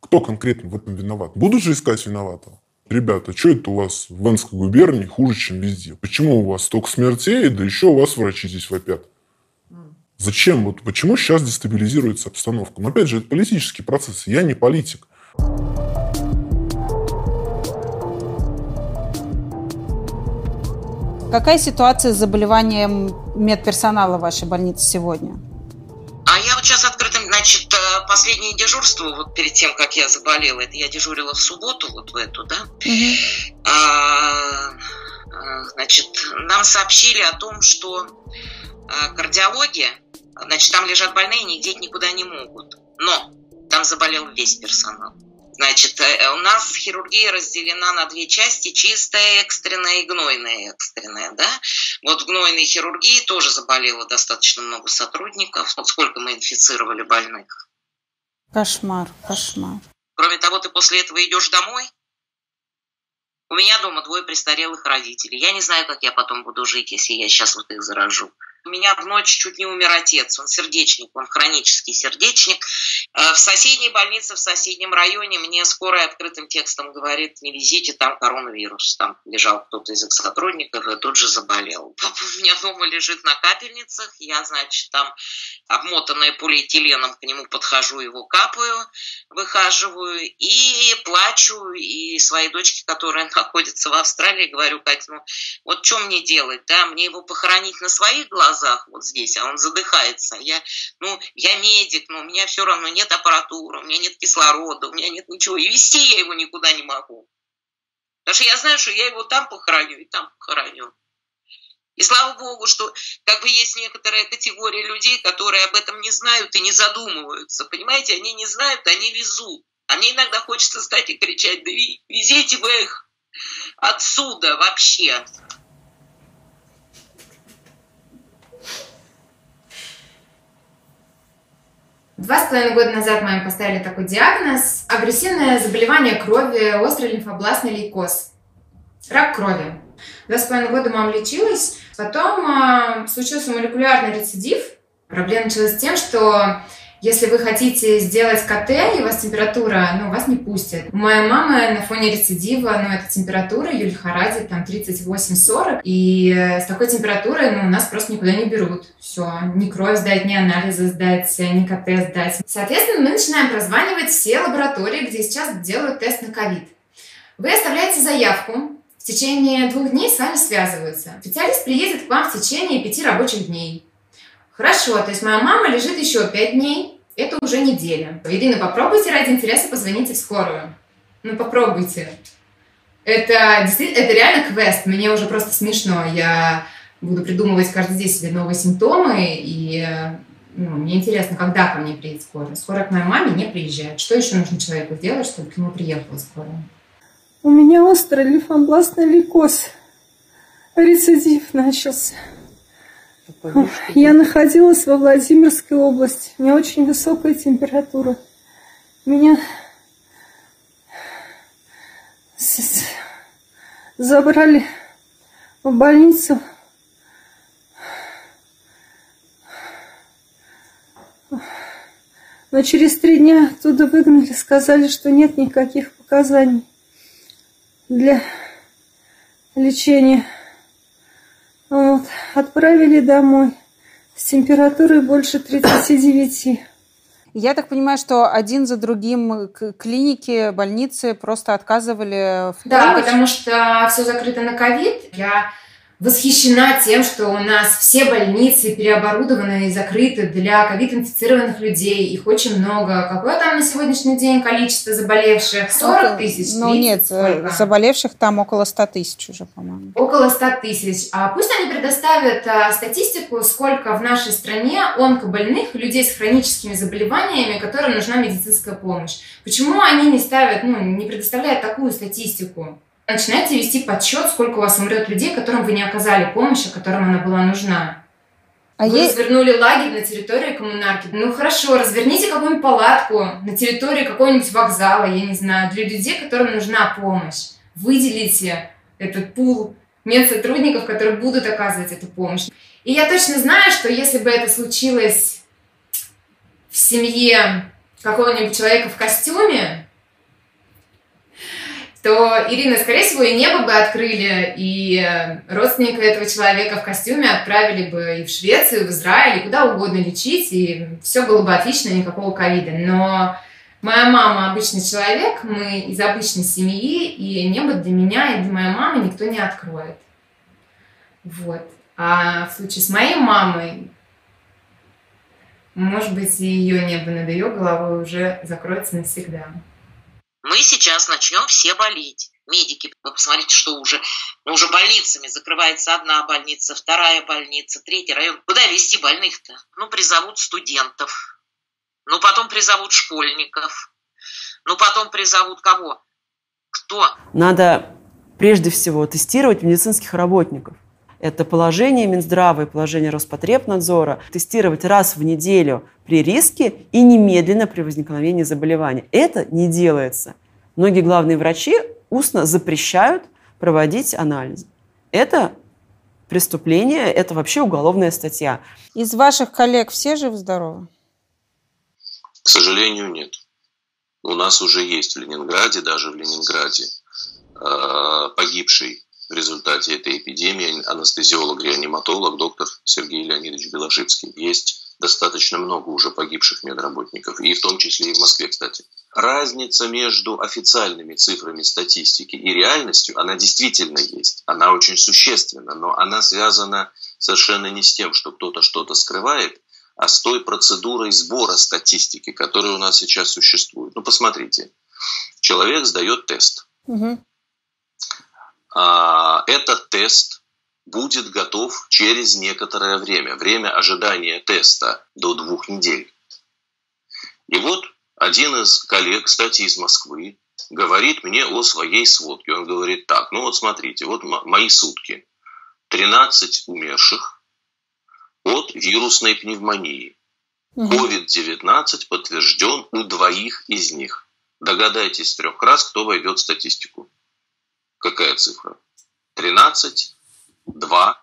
Кто конкретно в этом виноват? Будут же искать виноватого? Ребята, что это у вас в Венской губернии хуже, чем везде? Почему у вас столько смертей, да еще у вас врачи здесь вопят? Зачем? Вот почему сейчас дестабилизируется обстановка? Но опять же, это политический процесс. Я не политик. Какая ситуация с заболеванием медперсонала в вашей больнице сегодня? А я вот сейчас открытым, значит, э, последнее дежурство, вот перед тем, как я заболела, это я дежурила в субботу, вот в эту, да, А, э, значит, нам сообщили о том, что э, кардиология, значит, там лежат больные, нигде никуда не могут. Но там заболел весь персонал. Значит, э, у нас хирургия разделена на две части, чистая экстренная и гнойная экстренная, да. Вот в гнойной хирургии тоже заболело достаточно много сотрудников. Вот сколько мы инфицировали больных. Кошмар, кошмар. Кроме того, ты после этого идешь домой. У меня дома двое престарелых родителей. Я не знаю, как я потом буду жить, если я сейчас вот их заражу. У меня в ночь чуть не умер отец. Он сердечник, он хронический сердечник. Э, В соседней больнице, в соседнем районе мне скорая открытым текстом говорит, не везите, там коронавирус. Там лежал кто-то из их сотрудников и тут же заболел. Папа у меня дома лежит на капельницах. Я, значит, там обмотанная полиэтиленом к нему подхожу, его капаю, выхаживаю и плачу. И своей дочке, которая находится в Австралии, говорю, Катя, ну вот что мне делать? Да, мне его похоронить на своих глазах вот здесь, а он задыхается. Я, ну, я медик, но у меня все равно нет аппаратуры, у меня нет кислорода, у меня нет ничего. И вести я его никуда не могу. Потому что я знаю, что я его там похороню и там похороню. И слава богу, что как бы есть некоторая категория людей, которые об этом не знают и не задумываются. Понимаете, они не знают, они везут. А мне иногда хочется стать и кричать, да везите вы их отсюда вообще. Два с половиной года назад маме поставили такой диагноз – агрессивное заболевание крови, острый лимфобластный лейкоз, рак крови. Два с половиной года мама лечилась, потом а, случился молекулярный рецидив. Проблема началась с тем, что если вы хотите сделать КТ, и у вас температура, ну, вас не пустят. У моей мамы на фоне рецидива, ну, это температура, Юль Харади, там 38-40, и э, с такой температурой, ну, нас просто никуда не берут. Все, ни кровь сдать, ни анализы сдать, ни КТ сдать. Соответственно, мы начинаем прозванивать все лаборатории, где сейчас делают тест на ковид. Вы оставляете заявку, в течение двух дней с вами связываются. Специалист приедет к вам в течение пяти рабочих дней. Хорошо, то есть моя мама лежит еще пять дней, это уже неделя. Ирина, попробуйте ради интереса позвоните в скорую. Ну, попробуйте. Это действительно, это реально квест. Мне уже просто смешно. Я буду придумывать каждый день себе новые симптомы, и э, ну, мне интересно, когда ко мне приедет скорая. Скорая к моей маме не приезжает. Что еще нужно человеку сделать, чтобы к нему приехала скорая? У меня острый лимфобластный лейкоз. Рецидив начался. Я находилась во Владимирской области. У меня очень высокая температура. Меня забрали в больницу. Но через три дня оттуда выгнали, сказали, что нет никаких показаний для лечения. Отправили домой с температурой больше 39. Я так понимаю, что один за другим к- клиники, больницы просто отказывали в Да, потому что все закрыто на ковид. Я восхищена тем, что у нас все больницы переоборудованы и закрыты для ковид-инфицированных людей. Их очень много. Какое там на сегодняшний день количество заболевших? 40 тысяч? Ну нет, сколько? заболевших там около 100 тысяч уже, по-моему. Около 100 тысяч. А пусть они предоставят а, статистику, сколько в нашей стране онкобольных, людей с хроническими заболеваниями, которым нужна медицинская помощь. Почему они не ставят, ну, не предоставляют такую статистику? Начинайте вести подсчет, сколько у вас умрет людей, которым вы не оказали помощь, которым она была нужна. А вы е... развернули лагерь на территории коммунарки. Ну хорошо, разверните какую-нибудь палатку на территории какого-нибудь вокзала, я не знаю, для людей, которым нужна помощь. Выделите этот пул медсотрудников, которые будут оказывать эту помощь. И я точно знаю, что если бы это случилось в семье какого-нибудь человека в костюме, то Ирина, скорее всего, и небо бы открыли, и э, родственника этого человека в костюме отправили бы и в Швецию, и в Израиль, и куда угодно лечить, и все было бы отлично, никакого ковида. Но моя мама обычный человек, мы из обычной семьи, и небо для меня и для моей мамы никто не откроет. Вот. А в случае с моей мамой, может быть, ее небо над ее головой уже закроется навсегда мы сейчас начнем все болеть. Медики, вы посмотрите, что уже, уже больницами закрывается одна больница, вторая больница, третий район. Куда вести больных-то? Ну, призовут студентов, ну, потом призовут школьников, ну, потом призовут кого? Кто? Надо прежде всего тестировать медицинских работников. Это положение Минздрава и положение Роспотребнадзора. Тестировать раз в неделю при риске и немедленно при возникновении заболевания. Это не делается. Многие главные врачи устно запрещают проводить анализы. Это преступление, это вообще уголовная статья. Из ваших коллег все живы-здоровы? К сожалению, нет. У нас уже есть в Ленинграде, даже в Ленинграде, э, погибший в результате этой эпидемии анестезиолог-реаниматолог доктор Сергей Леонидович Белошицкий. Есть достаточно много уже погибших медработников, и в том числе и в Москве, кстати. Разница между официальными цифрами статистики и реальностью, она действительно есть, она очень существенна, но она связана совершенно не с тем, что кто-то что-то скрывает, а с той процедурой сбора статистики, которая у нас сейчас существует. Ну, посмотрите, человек сдает тест. Угу. А, этот тест будет готов через некоторое время. Время ожидания теста до двух недель. И вот один из коллег, кстати, из Москвы, говорит мне о своей сводке. Он говорит так, ну вот смотрите, вот мои сутки. 13 умерших от вирусной пневмонии. COVID-19 подтвержден у двоих из них. Догадайтесь трех раз, кто войдет в статистику. Какая цифра? 13, 2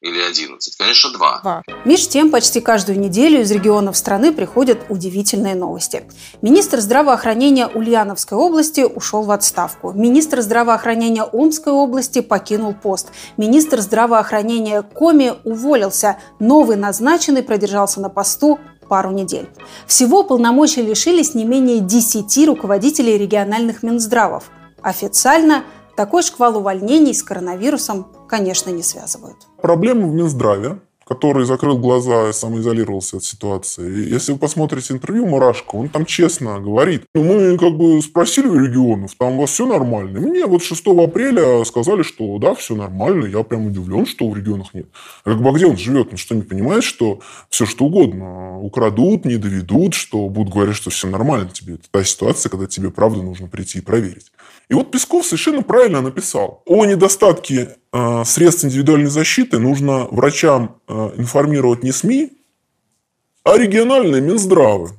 или 11? Конечно, 2. 2. Меж тем, почти каждую неделю из регионов страны приходят удивительные новости. Министр здравоохранения Ульяновской области ушел в отставку. Министр здравоохранения Омской области покинул пост. Министр здравоохранения Коми уволился. Новый назначенный продержался на посту пару недель. Всего полномочий лишились не менее 10 руководителей региональных Минздравов. Официально такой шквал увольнений с коронавирусом, конечно, не связывают. Проблема в Минздраве, который закрыл глаза и самоизолировался от ситуации. Если вы посмотрите интервью Мурашко, он там честно говорит, ну, мы как бы спросили у регионов, там у вас все нормально. Мне вот 6 апреля сказали, что да, все нормально. Я прям удивлен, что в регионах нет. Как бы а где он живет? Он что, не понимает, что все что угодно украдут, не доведут, что будут говорить, что все нормально тебе. Это та ситуация, когда тебе правда нужно прийти и проверить. И вот Песков совершенно правильно написал. О недостатке средств индивидуальной защиты нужно врачам э, информировать не СМИ, а региональные Минздравы.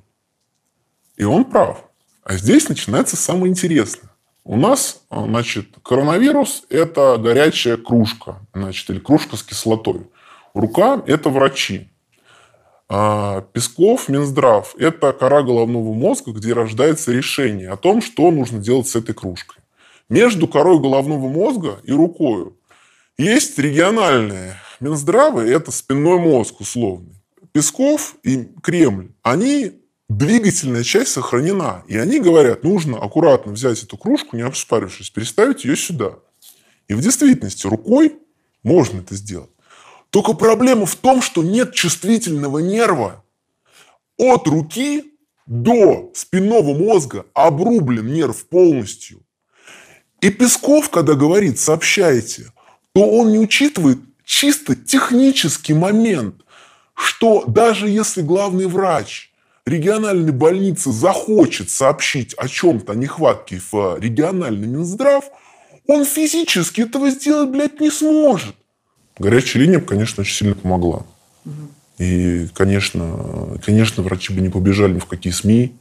И он прав. А здесь начинается самое интересное. У нас, э, значит, коронавирус – это горячая кружка, значит, или кружка с кислотой. Рука – это врачи. А Песков, Минздрав – это кора головного мозга, где рождается решение о том, что нужно делать с этой кружкой. Между корой головного мозга и рукой есть региональные Минздравы, это спинной мозг условный. Песков и Кремль, они двигательная часть сохранена. И они говорят, нужно аккуратно взять эту кружку, не обспарившись, переставить ее сюда. И в действительности рукой Можно это сделать. Только проблема в том, что нет чувствительного нерва. От руки до спинного мозга обрублен нерв полностью. И Песков, когда говорит «сообщайте», то он не учитывает чисто технический момент, что даже если главный врач региональной больницы захочет сообщить о чем-то, нехватке в региональный Минздрав, он физически этого сделать, блядь, не сможет. Горячая линия, конечно, очень сильно помогла. И, конечно, конечно, врачи бы не побежали ни в какие СМИ,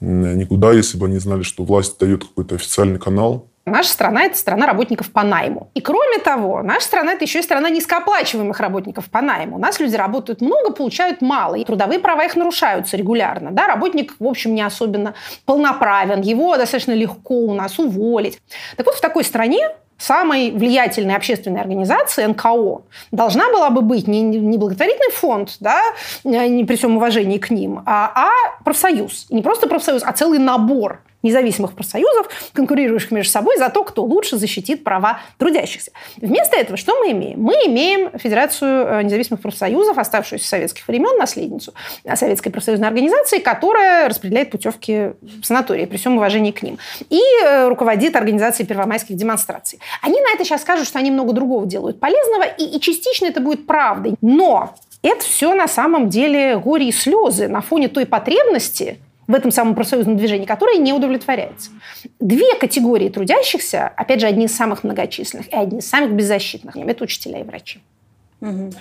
никуда, если бы они знали, что власть дает какой-то официальный канал. Наша страна – это страна работников по найму. И кроме того, наша страна – это еще и страна низкооплачиваемых работников по найму. У нас люди работают много, получают мало. И трудовые права их нарушаются регулярно. Да? Работник, в общем, не особенно полноправен. Его достаточно легко у нас уволить. Так вот, в такой стране самой влиятельной общественной организации НКО должна была бы быть не, не благотворительный фонд, да, не при всем уважении к ним, а, а профсоюз. И не просто профсоюз, а целый набор независимых профсоюзов, конкурирующих между собой за то, кто лучше защитит права трудящихся. Вместо этого что мы имеем? Мы имеем Федерацию э, независимых профсоюзов, оставшуюся с советских времен, наследницу советской профсоюзной организации, которая распределяет путевки в санатории при всем уважении к ним. И э, руководит организацией первомайских демонстраций. Они на это сейчас скажут, что они много другого делают полезного, и, и частично это будет правдой. Но это все на самом деле горе и слезы на фоне той потребности, в этом самом профсоюзном движении, которое не удовлетворяется. Две категории трудящихся, опять же, одни из самых многочисленных и одни из самых беззащитных, это учителя и врачи. Угу.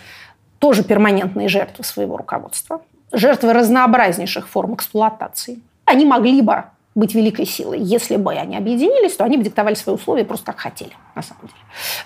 Тоже перманентные жертвы своего руководства, жертвы разнообразнейших форм эксплуатации. Они могли бы быть великой силой. Если бы они объединились, то они бы диктовали свои условия просто как хотели, на самом деле.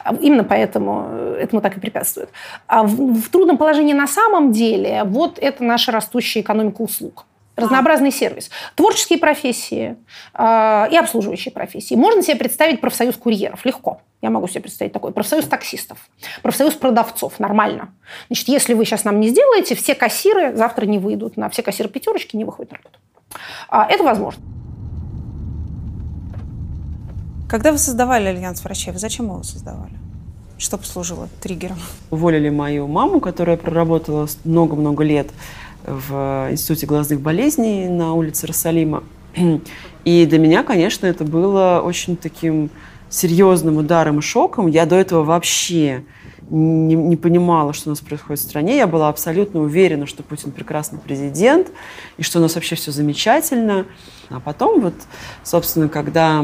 А именно поэтому э, этому так и препятствует. А в, в трудном положении на самом деле вот это наша растущая экономика услуг разнообразный сервис. Творческие профессии э, и обслуживающие профессии. Можно себе представить профсоюз курьеров. Легко. Я могу себе представить такой. Профсоюз таксистов. Профсоюз продавцов. Нормально. Значит, если вы сейчас нам не сделаете, все кассиры завтра не выйдут. На все кассиры пятерочки не выходят на работу. А, это возможно. Когда вы создавали Альянс врачей, вы зачем его создавали? Что послужило триггером? Уволили мою маму, которая проработала много-много лет в Институте глазных болезней на улице Рассалима. И для меня, конечно, это было очень таким серьезным ударом и шоком. Я до этого вообще не, не понимала, что у нас происходит в стране. Я была абсолютно уверена, что Путин прекрасный президент, и что у нас вообще все замечательно. А потом вот, собственно, когда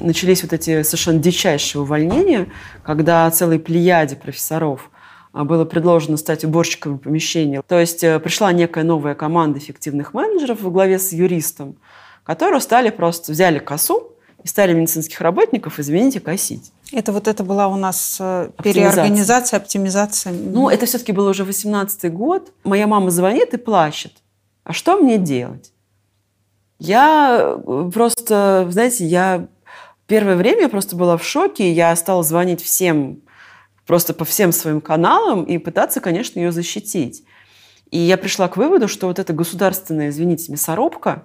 начались вот эти совершенно дичайшие увольнения, когда целой плеяде профессоров – было предложено стать уборщиком помещения. То есть э, пришла некая новая команда эффективных менеджеров во главе с юристом, которые стали просто, взяли косу и стали медицинских работников, извините, косить. Это вот это была у нас э, переорганизация, оптимизация. Ну, это все-таки был уже 18-й год. Моя мама звонит и плачет. А что мне делать? Я э, просто, знаете, я первое время просто была в шоке. Я стала звонить всем просто по всем своим каналам и пытаться, конечно, ее защитить. И я пришла к выводу, что вот эта государственная, извините, мясорубка,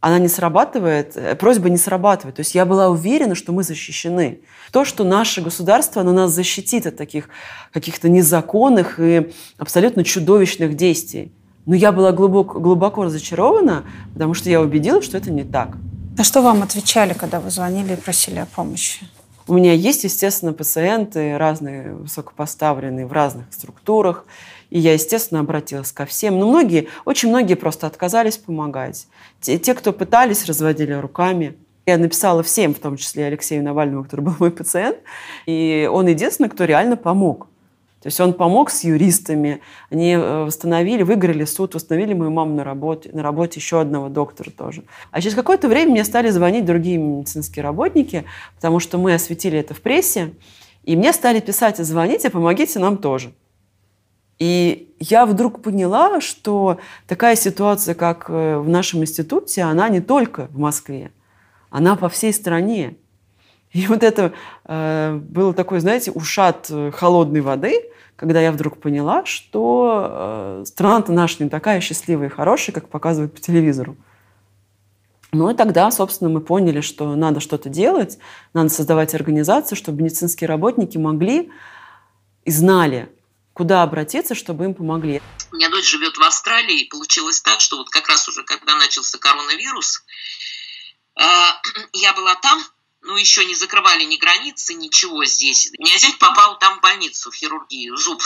она не срабатывает, э, просьба не срабатывает. То есть я была уверена, что мы защищены. То, что наше государство, оно нас защитит от таких каких-то незаконных и абсолютно чудовищных действий. Но я была глубоко, глубоко разочарована, потому что я убедилась, что это не так. А что вам отвечали, когда вы звонили и просили о помощи? У меня есть, естественно, пациенты разные, высокопоставленные в разных структурах. И я, естественно, обратилась ко всем. Но многие, очень многие просто отказались помогать. Те, те, кто пытались, разводили руками. Я написала всем, в том числе Алексею Навальному, который был мой пациент. И он единственный, кто реально помог. То есть он помог с юристами, они э, восстановили, выиграли суд, восстановили мою маму на работе, на работе еще одного доктора тоже. А через какое-то время мне стали звонить другие медицинские работники, потому что мы осветили это в прессе, и мне стали писать и звонить, а помогите нам тоже. И я вдруг поняла, что такая ситуация, как э, в нашем институте, она не только в Москве, она по всей стране. И вот это э, было такой, знаете, ушат э, холодной воды, когда я вдруг поняла, что э, страна-то наша не такая счастливая и хорошая, как показывают по телевизору. Ну и тогда, собственно, мы поняли, что надо что-то делать, надо создавать организацию, чтобы медицинские работники могли и знали, куда обратиться, чтобы им помогли. У меня дочь живет в Австралии, и получилось так, что вот как раз уже когда начался коронавирус, э, я была там, ну, еще не закрывали ни границы, ничего здесь. Меня зять попал там в больницу, в хирургию, зуб,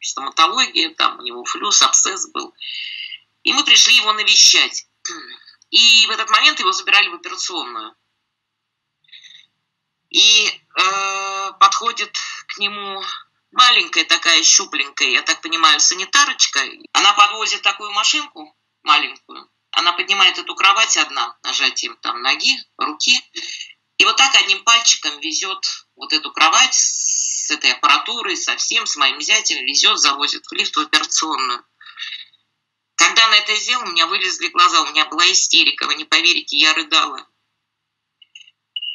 стоматология, там у него флюс, абсцесс был. И мы пришли его навещать. И в этот момент его забирали в операционную. И э, подходит к нему маленькая такая щупленькая, я так понимаю, санитарочка. Она подвозит такую машинку маленькую. Она поднимает эту кровать одна, нажатием там ноги, руки. И вот так одним пальчиком везет вот эту кровать с этой аппаратурой, со всем, с моим зятем, везет, завозит в лифт в операционную. Когда она это сделала, у меня вылезли глаза, у меня была истерика, вы не поверите, я рыдала.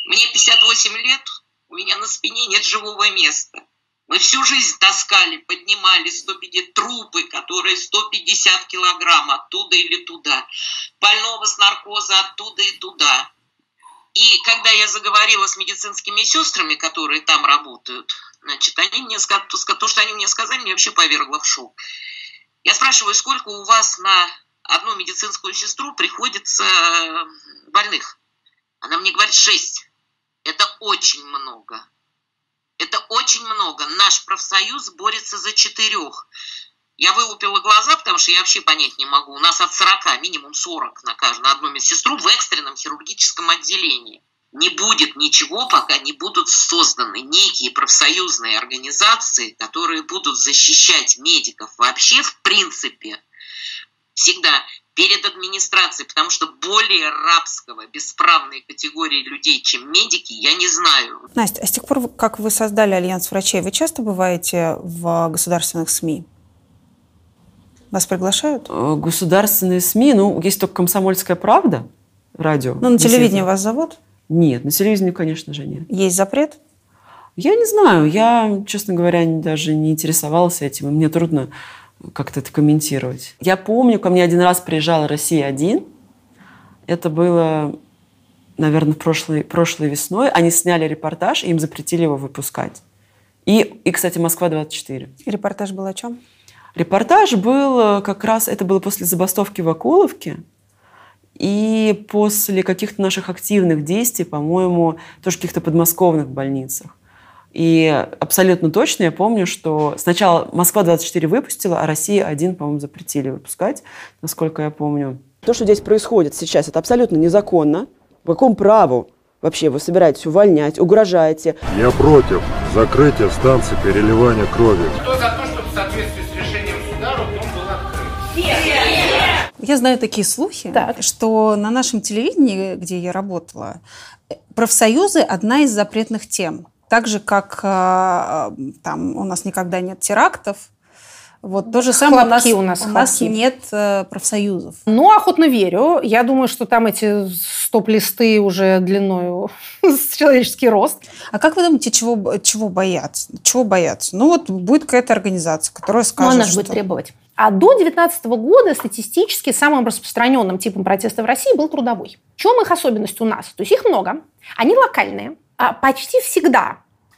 Мне 58 лет, у меня на спине нет живого места. Мы всю жизнь таскали, поднимали 150 трупы, которые 150 килограмм оттуда или туда. Больного с наркоза оттуда и туда. И когда я заговорила с медицинскими сестрами, которые там работают, значит, они мне то, что они мне сказали, мне вообще повергло в шок. Я спрашиваю, сколько у вас на одну медицинскую сестру приходится э, больных? Она мне говорит, шесть. Это очень много. Это очень много. Наш профсоюз борется за четырех. Я вылупила глаза, потому что я вообще понять не могу. У нас от 40, минимум 40 на каждую, на одну медсестру в экстренном хирургическом отделении. Не будет ничего, пока не будут созданы некие профсоюзные организации, которые будут защищать медиков вообще в принципе всегда перед администрацией, потому что более рабского, бесправной категории людей, чем медики, я не знаю. Настя, а с тех пор, как вы создали Альянс врачей, вы часто бываете в государственных СМИ? Вас приглашают? Э, государственные СМИ, ну, есть только «Комсомольская правда», радио. Ну, на телевидении вас зовут? Нет, на телевидении, конечно же, нет. Есть запрет? Я не знаю. Я, честно говоря, даже не интересовалась этим. Мне трудно как-то это комментировать. Я помню, ко мне один раз приезжала «Россия-1». Это было, наверное, прошлой, прошлой весной. Они сняли репортаж, и им запретили его выпускать. И, и кстати, «Москва-24». Репортаж был о чем? Репортаж был э, как раз, это было после забастовки в Окуловке, и после каких-то наших активных действий, по-моему, тоже в каких-то подмосковных больницах. И абсолютно точно я помню, что сначала Москва-24 выпустила, а Россия-1, по-моему, запретили выпускать, насколько я помню. То, что здесь происходит сейчас, это абсолютно незаконно. По какому праву вообще вы собираетесь увольнять, угрожаете? Я против закрытия станции переливания крови. Кто за Нет! Я знаю такие слухи, так. что на нашем телевидении, где я работала, профсоюзы – одна из запретных тем. Так же, как э, там у нас никогда нет терактов, вот то же самое Хлопки у нас, у нас, у нас нет э, профсоюзов. Ну, охотно верю. Я думаю, что там эти стоп-листы уже длиною с человеческий рост. А как вы думаете, чего, чего боятся? Чего боятся? Ну, вот будет какая-то организация, которая скажет, Ну, она что... будет требовать. А до 2019 года статистически самым распространенным типом протеста в России был трудовой. В чем их особенность у нас? То есть их много, они локальные, а почти всегда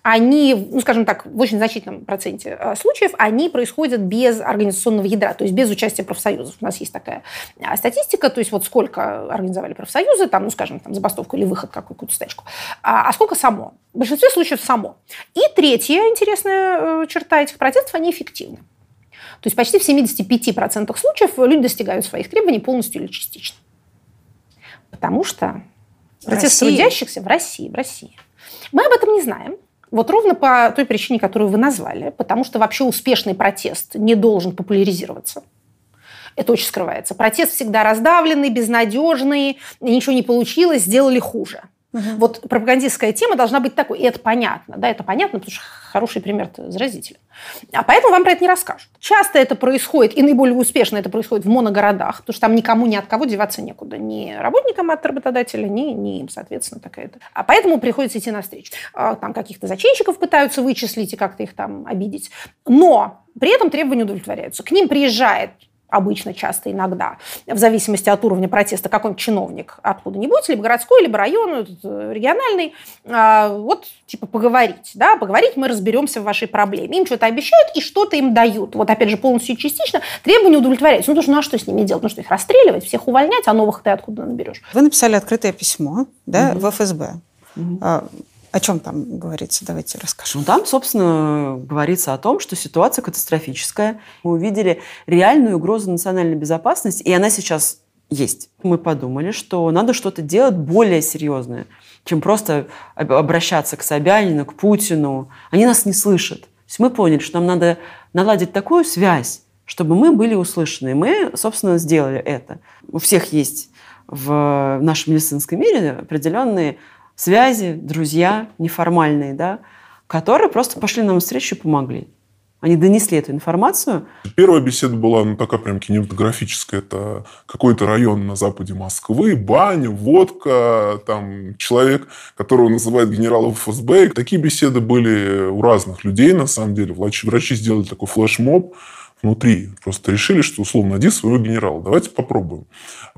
они, ну, скажем так, в очень значительном проценте э, случаев, они происходят без организационного ядра, то есть без участия профсоюзов. У нас есть такая э, статистика, то есть вот сколько организовали профсоюзы, там, ну, скажем, там, забастовку или выход какую-то стачку, а, а сколько само. В большинстве случаев само. И третья интересная э, черта этих протестов, они эффективны. То есть почти в 75% случаев люди достигают своих требований полностью или частично. Потому что протест России? трудящихся в России, в России. Мы об этом не знаем. Вот ровно по той причине, которую вы назвали, потому что вообще успешный протест не должен популяризироваться. Это очень скрывается. Протест всегда раздавленный, безнадежный, ничего не получилось, сделали хуже. Угу. Вот пропагандистская тема должна быть такой, и это понятно, да, это понятно, потому что хороший пример заразителен. А поэтому вам про это не расскажут. Часто это происходит, и наиболее успешно это происходит в моногородах, потому что там никому ни от кого деваться некуда. Ни работникам от работодателя, ни, ни им, соответственно, такая-то. А поэтому приходится идти навстречу. А, там каких-то зачинщиков пытаются вычислить и как-то их там обидеть. Но при этом требования удовлетворяются. К ним приезжает обычно, часто, иногда, в зависимости от уровня протеста, какой-нибудь чиновник откуда-нибудь, либо городской, либо районный, э, региональный, а, вот, типа, поговорить, да, поговорить, мы разберемся в вашей проблеме. Им что-то обещают и что-то им дают. Вот, опять же, полностью и частично требования удовлетворяются. Ну, потому что, ну, а что с ними делать? Ну, что их расстреливать, всех увольнять, а новых ты откуда наберешь? Вы написали открытое письмо, да, угу. в ФСБ. Угу. О чем там говорится? Давайте расскажем. Ну, там, собственно, говорится о том, что ситуация катастрофическая. Мы увидели реальную угрозу национальной безопасности, и она сейчас есть. Мы подумали, что надо что-то делать более серьезное, чем просто обращаться к Собянину, к Путину. Они нас не слышат. То есть мы поняли, что нам надо наладить такую связь, чтобы мы были услышаны. Мы, собственно, сделали это. У всех есть в нашем медицинском мире определенные связи, друзья неформальные, да, которые просто пошли нам встречу и помогли. Они донесли эту информацию. Первая беседа была ну, такая прям кинематографическая. Это какой-то район на западе Москвы, баня, водка, там человек, которого называют генералом ФСБ. Такие беседы были у разных людей, на самом деле. Врачи, врачи сделали такой флешмоб внутри. Просто решили, что условно найди своего генерала. Давайте попробуем.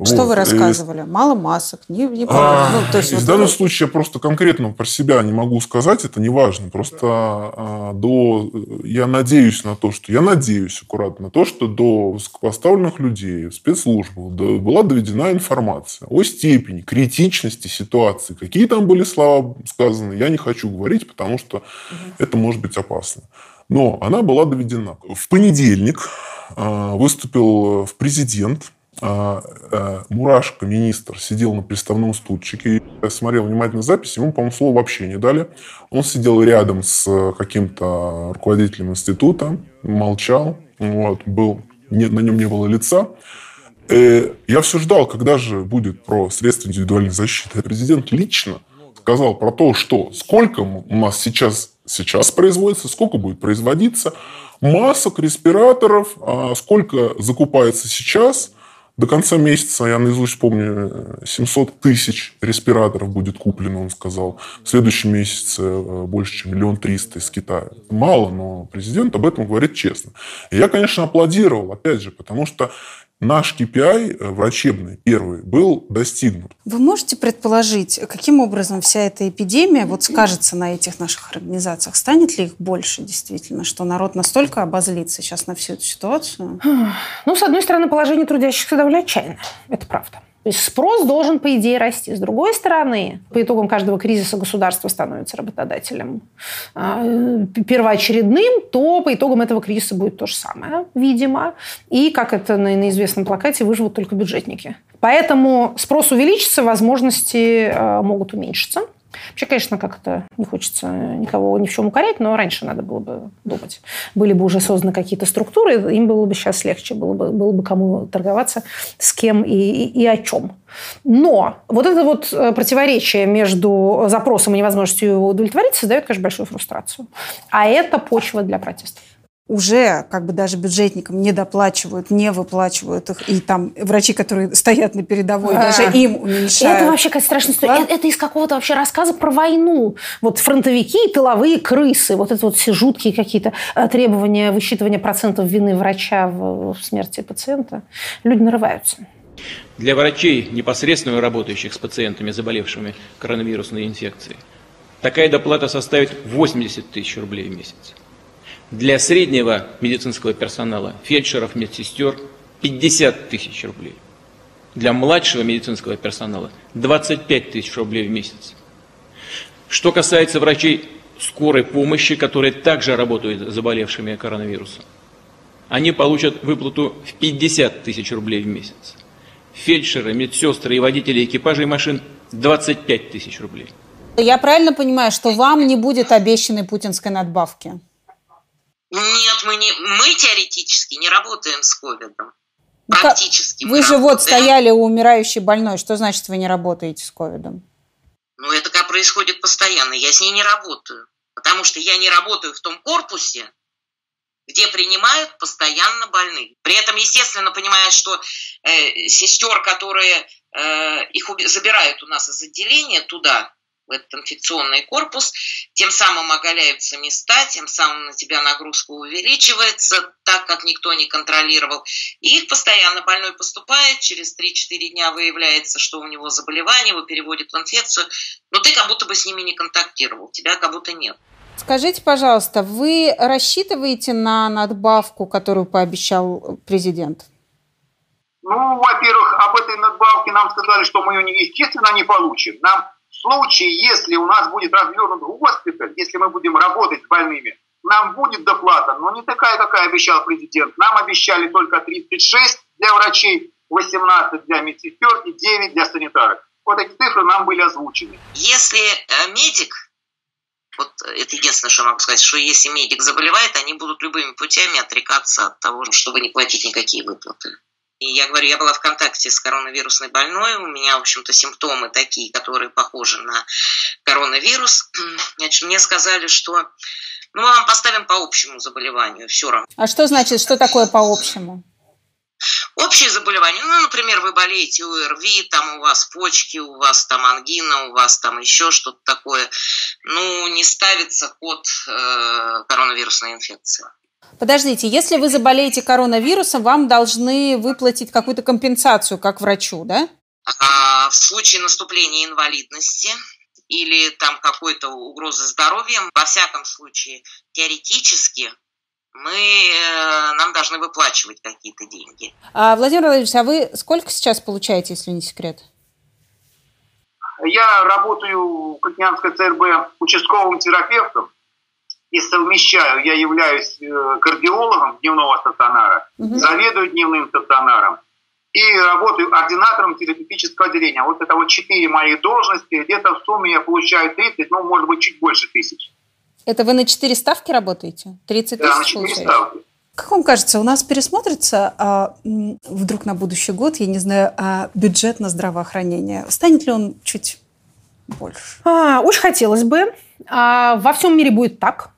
Что вот. вы рассказывали? Мало масок? Не, не а, ну, то есть, в данном случае я просто конкретно про себя не могу сказать, это не важно. Просто а, до, я надеюсь на то, что я надеюсь аккуратно на то, что до высокопоставленных людей, спецслужб была доведена информация о степени критичности ситуации. Какие там были слова сказаны, я не хочу говорить, потому что угу. это может быть опасно. Но она была доведена. В понедельник а, выступил в президент а, а, Мурашко, министр, сидел на приставном стульчике. Я смотрел внимательно запись, ему, по-моему, слова вообще не дали. Он сидел рядом с каким-то руководителем института, молчал, вот, был, на нем не было лица. И э, я все ждал, когда же будет про средства индивидуальной защиты. Президент лично сказал про то, что сколько у нас сейчас сейчас производится, сколько будет производиться, масок респираторов, а сколько закупается сейчас. До конца месяца, я наизусть помню, 700 тысяч респираторов будет куплено, он сказал. В следующем месяце э, больше, чем миллион триста из Китая. Мало, но президент об этом говорит честно. И я, конечно, аплодировал, опять же, потому что наш KPI э, врачебный первый был достигнут. Вы можете предположить, каким образом вся эта эпидемия вот скажется на этих наших организациях? Станет ли их больше действительно, что народ настолько обозлится сейчас на всю эту ситуацию? Ну, с одной стороны, положение трудящихся довольно отчаянное. Это правда. То есть спрос должен, по идее, расти. С другой стороны, по итогам каждого кризиса государство становится работодателем а, первоочередным, то по итогам этого кризиса будет то же самое, видимо. И, как это на, на известном плакате, выживут только бюджетники. Поэтому спрос увеличится, возможности а, могут уменьшиться. Вообще, конечно, как-то не хочется никого ни в чем укорять, но раньше надо было бы думать. Были бы уже созданы какие-то структуры, им было бы сейчас легче, было бы, было бы кому торговаться, с кем и, и, и о чем. Но вот это вот э, противоречие между запросом и невозможностью его удовлетворить создает, конечно, большую фрустрацию. А это почва для протестов уже как бы даже бюджетникам не доплачивают, не выплачивают их, и там врачи, которые стоят на передовой, а, даже им уменьшают. Это вообще какая страшная история. Это, это из какого-то вообще рассказа про войну. Вот фронтовики и тыловые крысы, вот это вот все жуткие какие-то э, требования высчитывания процентов вины врача в, в смерти пациента. Люди нарываются. Для врачей, непосредственно работающих с пациентами, заболевшими коронавирусной инфекцией, такая доплата составит 80 тысяч рублей в месяц. Для среднего медицинского персонала, фельдшеров, медсестер, 50 тысяч рублей. Для младшего медицинского персонала 25 тысяч рублей в месяц. Что касается врачей скорой помощи, которые также работают с заболевшими коронавирусом, они получат выплату в 50 тысяч рублей в месяц. Фельдшеры, медсестры и водители экипажей машин 25 тысяч рублей. Я правильно понимаю, что вам не будет обещанной путинской надбавки? Нет, мы, не, мы теоретически не работаем с ковидом. Ну Практически. Вы же вот стояли у умирающей больной. Что значит, вы не работаете с ковидом? Ну, это как происходит постоянно. Я с ней не работаю. Потому что я не работаю в том корпусе, где принимают постоянно больных. При этом, естественно, понимают, что э, сестер, которые э, их забирают у нас из отделения туда, этот инфекционный корпус, тем самым оголяются места, тем самым на тебя нагрузка увеличивается, так как никто не контролировал. И их постоянно больной поступает, через 3-4 дня выявляется, что у него заболевание, его переводят в инфекцию, но ты как будто бы с ними не контактировал, тебя как будто нет. Скажите, пожалуйста, вы рассчитываете на надбавку, которую пообещал президент? Ну, во-первых, об этой надбавке нам сказали, что мы ее, естественно, не получим. Нам в случае, если у нас будет развернут госпиталь, если мы будем работать с больными, нам будет доплата, но не такая, какая обещал президент. Нам обещали только 36 для врачей, 18 для медсестер и 9 для санитарок. Вот эти цифры нам были озвучены. Если э, медик, вот это единственное, что я могу сказать, что если медик заболевает, они будут любыми путями отрекаться от того, чтобы не платить никакие выплаты. И я говорю, я была в контакте с коронавирусной больной, у меня, в общем-то, симптомы такие, которые похожи на коронавирус. Значит, мне сказали, что ну, мы вам поставим по общему заболеванию, все равно. А что значит, что такое по общему? Общее заболевание, ну, например, вы болеете ОРВИ, там у вас почки, у вас там ангина, у вас там еще что-то такое, ну, не ставится код э, коронавирусной инфекции. Подождите, если вы заболеете коронавирусом, вам должны выплатить какую-то компенсацию, как врачу, да? А в случае наступления инвалидности или там какой-то угрозы здоровья, во всяком случае, теоретически мы, э, нам должны выплачивать какие-то деньги. А, Владимир Владимирович, а вы сколько сейчас получаете, если не секрет? Я работаю в Катнянской ЦРБ участковым терапевтом и совмещаю. Я являюсь э, кардиологом дневного стационара, угу. заведую дневным стационаром и работаю ординатором терапевтического отделения. Вот это вот четыре мои должности. Где-то в сумме я получаю 30, ну, может быть, чуть больше тысяч. Это вы на четыре ставки работаете? 30 да, тысяч на 4 ставки. Как вам кажется, у нас пересмотрится а, вдруг на будущий год, я не знаю, а, бюджет на здравоохранение? Станет ли он чуть больше? А, очень хотелось бы. А, во всем мире будет так.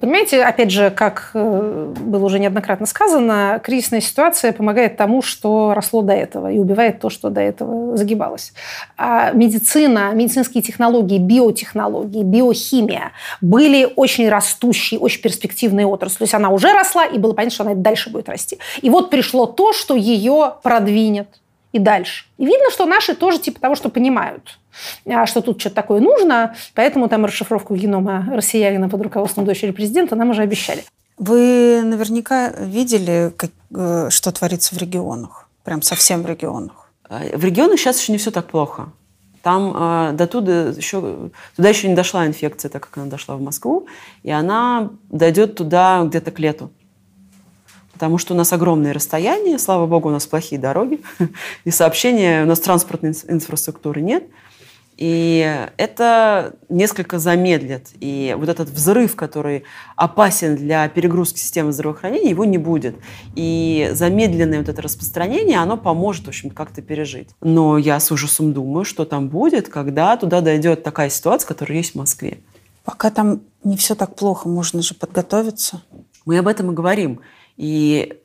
Понимаете, опять же, как э, было уже неоднократно сказано, кризисная ситуация помогает тому, что росло до этого, и убивает то, что до этого загибалось. А медицина, медицинские технологии, биотехнологии, биохимия были очень растущие, очень перспективные отрасли. То есть она уже росла, и было понятно, что она дальше будет расти. И вот пришло то, что ее продвинет и дальше. И видно, что наши тоже типа того, что понимают, а, что тут что-то такое нужно, поэтому там расшифровку генома россиянина под руководством дочери президента нам уже обещали. Вы наверняка видели, как, э, что творится в регионах, прям совсем в регионах. А, в регионах сейчас еще не все так плохо. Там э, до туда еще, туда еще не дошла инфекция, так как она дошла в Москву, и она дойдет туда где-то к лету потому что у нас огромные расстояния, слава богу, у нас плохие дороги, и сообщения, у нас транспортной инфраструктуры нет. И это несколько замедлит. И вот этот взрыв, который опасен для перегрузки системы здравоохранения, его не будет. И замедленное вот это распространение, оно поможет, в общем, как-то пережить. Но я с ужасом думаю, что там будет, когда туда дойдет такая ситуация, которая есть в Москве. Пока там не все так плохо, можно же подготовиться. Мы об этом и говорим. И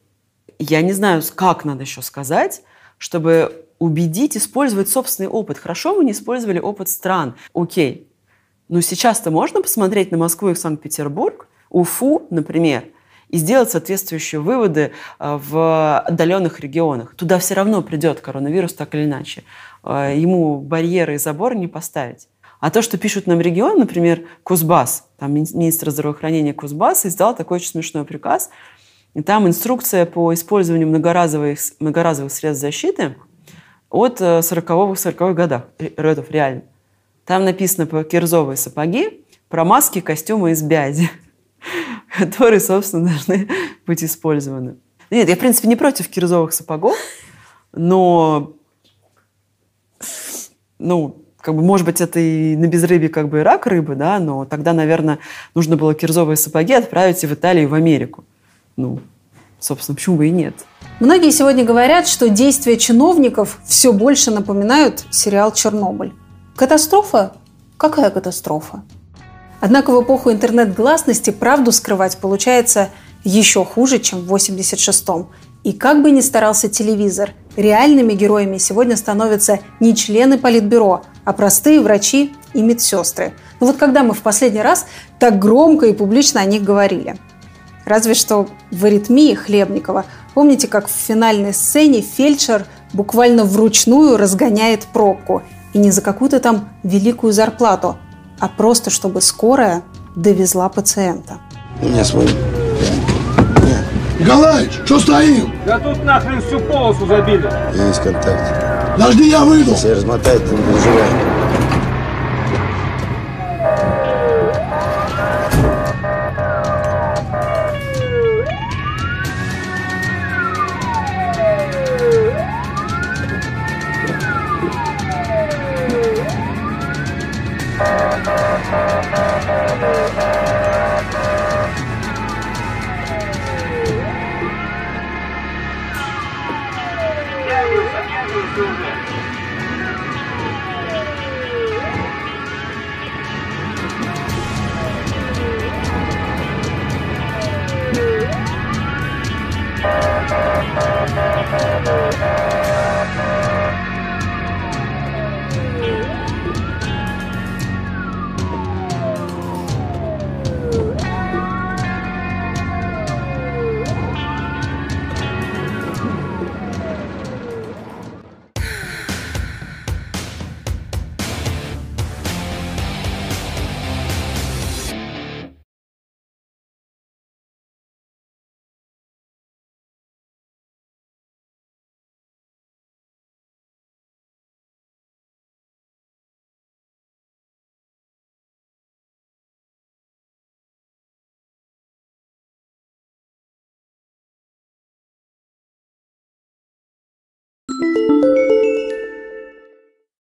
я не знаю, как надо еще сказать, чтобы убедить использовать собственный опыт. Хорошо, вы не использовали опыт стран. Окей. Но сейчас-то можно посмотреть на Москву и Санкт-Петербург, Уфу, например, и сделать соответствующие выводы э, в отдаленных регионах. Туда все равно придет коронавирус так или иначе. Э, ему барьеры и заборы не поставить. А то, что пишут нам регион, например, Кузбасс, там министр здравоохранения Кузбасса издал такой очень смешной приказ – и там инструкция по использованию многоразовых, многоразовых средств защиты от 40-х, 40 годов, родов реально. Там написано про кирзовые сапоги, про маски, костюмы из бязи, которые, собственно, должны быть использованы. Нет, я, в принципе, не против кирзовых сапогов, но, ну, как бы, может быть, это и на безрыбье как бы и рак рыбы, да, но тогда, наверное, нужно было кирзовые сапоги отправить и в Италию, и в Америку ну, собственно, почему бы и нет? Многие сегодня говорят, что действия чиновников все больше напоминают сериал «Чернобыль». Катастрофа? Какая катастрофа? Однако в эпоху интернет-гласности правду скрывать получается еще хуже, чем в 86-м. И как бы ни старался телевизор, реальными героями сегодня становятся не члены политбюро, а простые врачи и медсестры. Ну вот когда мы в последний раз так громко и публично о них говорили? Разве что в аритмии Хлебникова. Помните, как в финальной сцене фельдшер буквально вручную разгоняет пробку. И не за какую-то там великую зарплату, а просто чтобы скорая довезла пациента. У меня свой. Николаевич, что стоим? Да тут нахрен всю полосу забили. Есть контакт. Подожди, я выйду. Если размотает, не переживай.